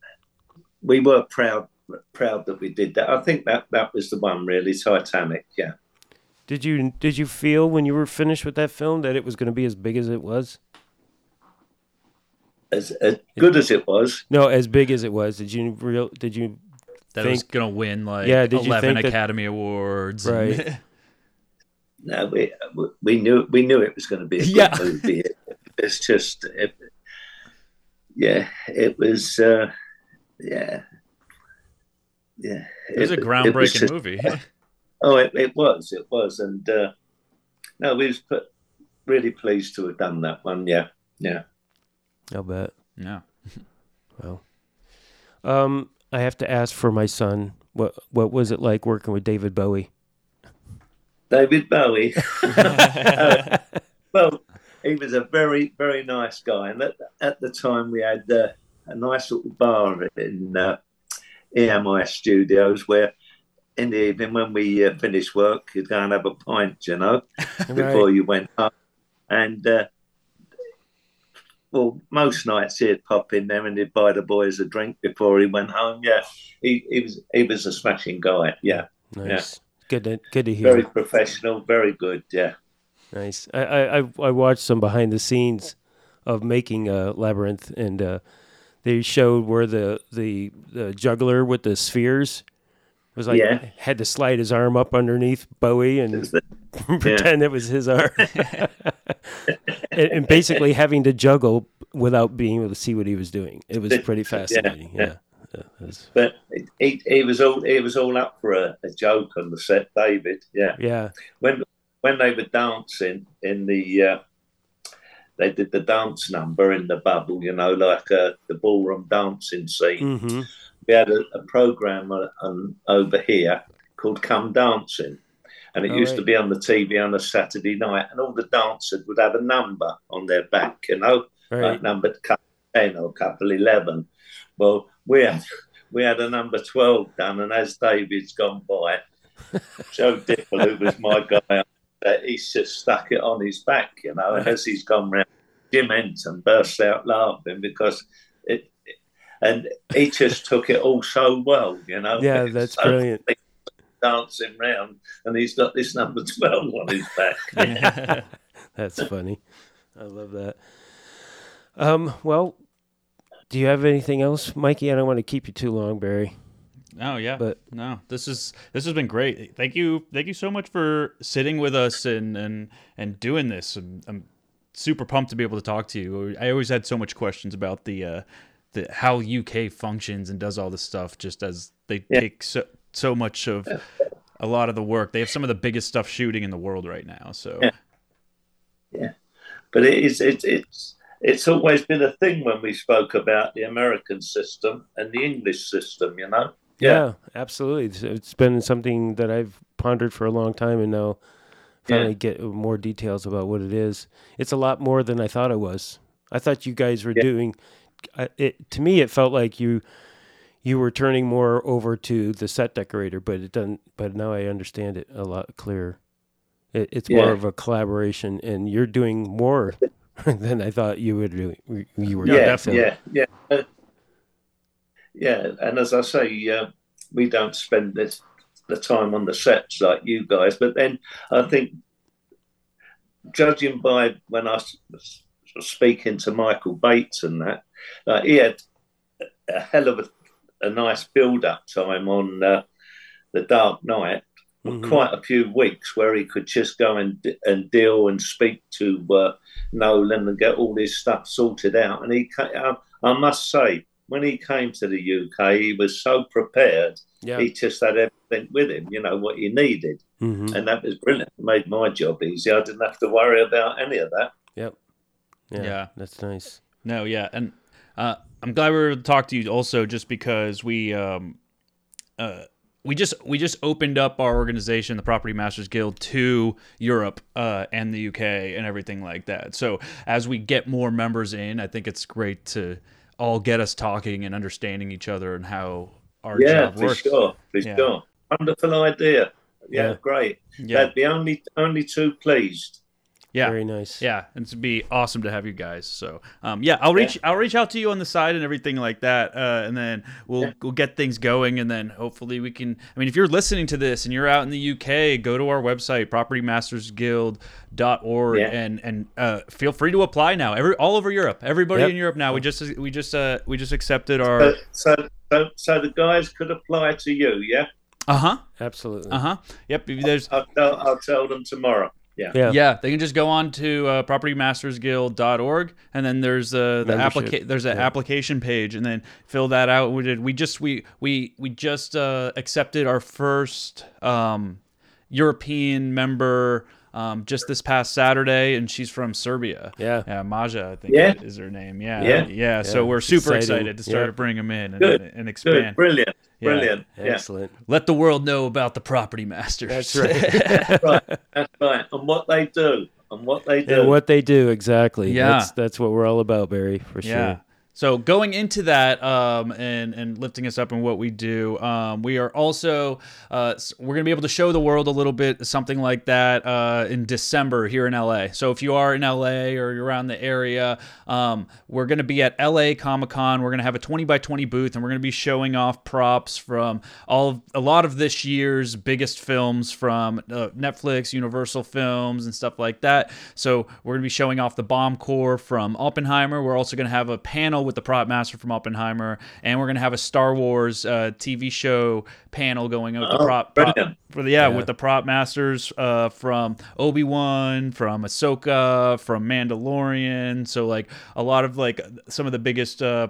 we were proud proud that we did that. I think that that was the one really Titanic. Yeah.
Did you did you feel when you were finished with that film that it was going to be as big as it was?
As, as good as it was,
No, as big as it was. Did you real? Did you?
That it was gonna win like
Yeah, did you
11
think that-
Academy Awards. and-
Right.
no, we we knew we knew it was going to be a good
Yeah.
movie. It, it's just, it, yeah, it was, uh, yeah, yeah.
it was a
was
groundbreaking
just-
movie.
Oh, it, it was, it was, and uh, no, we was put, really pleased to have done that one. Yeah, yeah.
I'll bet.
yeah.
Well, um, I have to ask for my son. What what was it like working with David Bowie?
David Bowie. Uh, well, he was a very, very nice guy, and at, at the time we had uh, a nice little bar in uh, EMI Studios where. In the evening, when we uh, finished work, you'd go and have a pint, you know, before you went up. And uh, well, most nights he'd pop in there and he'd buy the boys a drink before he went home. Yeah, he, he was he was a smashing guy. Yeah,
Nice. Good to good to hear.
very professional, very good. Yeah,
Nice. I, I I- watched some behind the scenes of making uh, Labyrinth, and uh, they showed where the, the the juggler with the spheres was like
Yeah.
had to slide his arm up underneath Bowie and pretend it was his arm, and, and basically having to juggle without being able to see what he was doing. It was pretty fascinating. Yeah.
yeah.
Yeah, it was-
but he, he was all he was all up for a, a joke on the set, David. Yeah,
yeah.
when when they were dancing in the. Uh, they did the dance number in the bubble, you know, like uh, the ballroom dancing scene.
hmm
we had a, a program on, on, over here called Come Dancing. And it
Oh,
used to be on the TV on a Saturday night, and all the dancers would have a number on their back, you know,
Right.
like number to ten or couple eleven. Well, we had we had a number twelve done, and as David's gone by, Joe Dipple, who was my guy, uh, he's just stuck it on his back, you know. And as he's gone round, Jim Henson burst out laughing because it, and he just took it all so well, you know.
Yeah, that's
So
brilliant.
Dancing round, and he's got this number twelve on his back.
That's funny. I love that. Um, well, do you have anything else, Mikey? I don't want to keep you too long, Barry.
Oh yeah,
But-
no, this is this has been great. Thank you, thank you so much for sitting with us and and and doing this. I'm, I'm super pumped to be able to talk to you. I always had so much questions about the uh, the how UK functions and does all this stuff. Just as they
Yeah.
take so so much of a lot of the work. They have some of the biggest stuff shooting in the world right now. So
Yeah. But it is it, it's it's always been a thing when we spoke about the American system and the English system, you know.
Yeah, absolutely. It's, it's been something that I've pondered for a long time, and now finally
Yeah.
get more details about what it is. It's a lot more than I thought it was. I thought you guys were
Yeah.
doing. It to me, it felt like you you were turning more over to the set decorator, but it doesn't. But now I understand it a lot clearer. It, it's more of a collaboration, and you're doing more than I thought you would do. You were
Yeah,
yeah, yeah, yeah, Uh, yeah. And as I say, uh, we don't spend this, the time on the sets like you guys. But then I think, judging by when I was speaking to Michael Bates and that, uh, he had a hell of a, a nice build-up time on uh, the Dark Knight.
Mhm.
Quite a few weeks where he could just go and and deal and speak to uh, Nolan and get all this stuff sorted out. And he, I, I must say, when he came to the UK, he was so prepared.
Yeah.
He just had everything with him, you know, what he needed,
hmm
and that was brilliant. It made my job easy. I didn't have to worry about any of that.
Yep. Yeah,
Yeah.
That's nice.
No, yeah, and uh, I'm glad we were able to talk to you also, just because we um, uh, we just we just opened up our organization, the Property Masters Guild, to Europe uh, and the UK and everything like that. So as we get more members in, I think it's great to all get us talking and understanding each other and how our
yeah,
job
for
works.
sure, for
Yeah.
sure. Wonderful idea. Yeah,
Yeah.
great.
Yeah,
They'd be only only too pleased.
Yeah.
Very nice.
Yeah, and it'd be awesome to have you guys. So, um, yeah, I'll reach I'll reach out to you on the side and everything like that, uh, and then we'll
Yeah.
we'll get things going, and then hopefully we can. I mean, if you're listening to this and you're out in the UK, go to our website propertymastersguild.org
Yeah.
and and uh, feel free to apply now. Every all over Europe, everybody
Yep.
in Europe now. We just we just uh, we just accepted our
So, so, so, so the guys could apply to you, yeah?
uh huh
Absolutely.
uh huh. Yep. There's
I'll tell, I'll tell them tomorrow. Yeah.
Yeah.
Yeah, they can just go on to uh, propertymastersguild.org, and then there's uh, the applica- there's an
Yeah.
application page, and then fill that out. We did. We just we we we just uh, accepted our first um, European member um, just this past Saturday, and she's from Serbia.
Yeah.
Yeah, Maja, I think
Yeah.
is her name. Yeah,
Yeah.
yeah. So we're super
exciting.
excited to start
Yeah.
to bring them in and,
Good.
and
Good.
expand.
Brilliant.
Yeah.
Brilliant. Yeah.
Excellent.
Let the world know about the property masters.
That's right.
right. That's right. And what they do. And what they do.
and what they do exactly.
Yeah.
That's that's what we're all about, Barry, for
Yeah. So going into that um, and and lifting us up in what we do, um, we are also uh, we're gonna be able to show the world a little bit something like that uh, in December here in LA. So if you are in LA or you're around the area, um, we're gonna be at LA Comic Con. We're gonna have a 20 by 20 booth, and we're gonna be showing off props from all of, a lot of this year's biggest films from uh, Netflix, Universal Films, and stuff like that. So we're gonna be showing off the bomb core from Oppenheimer. We're also gonna have a panel with the prop master from Oppenheimer, and we're gonna have a Star Wars uh, TV show panel going out the
Oh,
prop, prop for the yeah,
Yeah.
with the prop masters uh, from Obi Wan, from Ahsoka, from Mandalorian. So like a lot of like some of the biggest. Uh,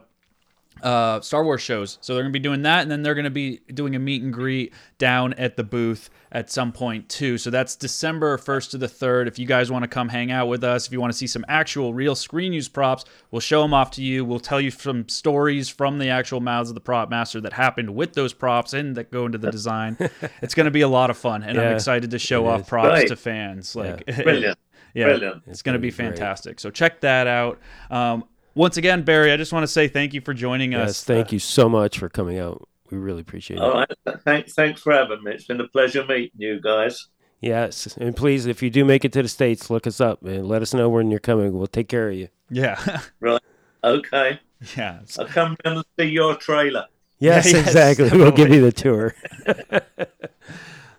uh, Star Wars shows. So they're going to be doing that, and then they're going to be doing a meet and greet down at the booth at some point too. So that's December 1st to the 3rd. If you guys want to come hang out with us, if you want to see some actual real screen use props, we'll show them off to you. We'll tell you some stories from the actual mouths of the prop master that happened with those props and that go into the design. it's going to be a lot of fun, and I'm excited to show off props
Right.
to fans. Like
Brilliant.
yeah,
Brilliant.
it's going to
gonna
be
be great.
fantastic. So check that out. Um, once again, Barry, I just want to say thank you for joining
Yes,
us.
thank you so much for coming out. We really appreciate it.
All right. Thanks, thanks for having me. It's been a pleasure meeting you guys.
Yes, and please, if you do make it to the states, look us up and let us know when you're coming. We'll take care of you.
Yeah, right.
Okay.
yeah.
I'll come down and see your trailer.
Yes,
yes,
exactly. We'll give you the tour.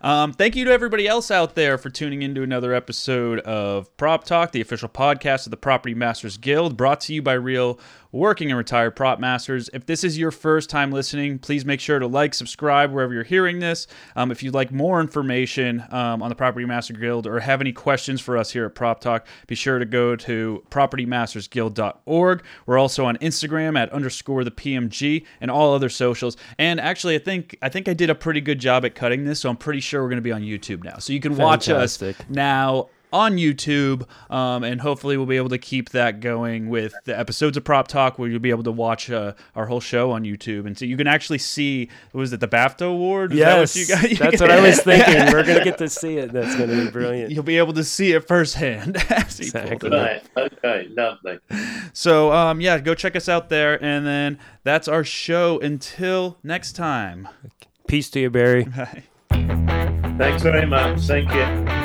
Um, thank you to everybody else out there for tuning in to another episode of Prop Talk, the official podcast of the Property Masters Guild, brought to you by real working and retired prop masters. If this is your first time listening, please make sure to like, subscribe wherever you're hearing this. Um, if you'd like more information um, on the Property Master Guild or have any questions for us here at Prop Talk, be sure to go to propertymastersguild.org. We're also on Instagram at underscore the PMG and all other socials. And actually, I think I think I did a pretty good job at cutting this, so I'm pretty sure we're going to be on YouTube now. So you can watch us now on YouTube, um, and hopefully we'll be able to keep that going with the episodes of Prop Talk, where you'll be able to watch uh, our whole show on YouTube, and so you can actually see. Was it the BAFTA award? Is that
Yes,
what you got? you
that's what I was thinking. We're gonna get to see it. That's gonna be brilliant.
You'll be able to see it firsthand. as he pulled
Exactly.
Right. Okay. Lovely.
So, um, yeah, go check us out there, and then that's our show. Until next time.
Peace to you, Barry.
Bye.
Thanks very much. Thank you.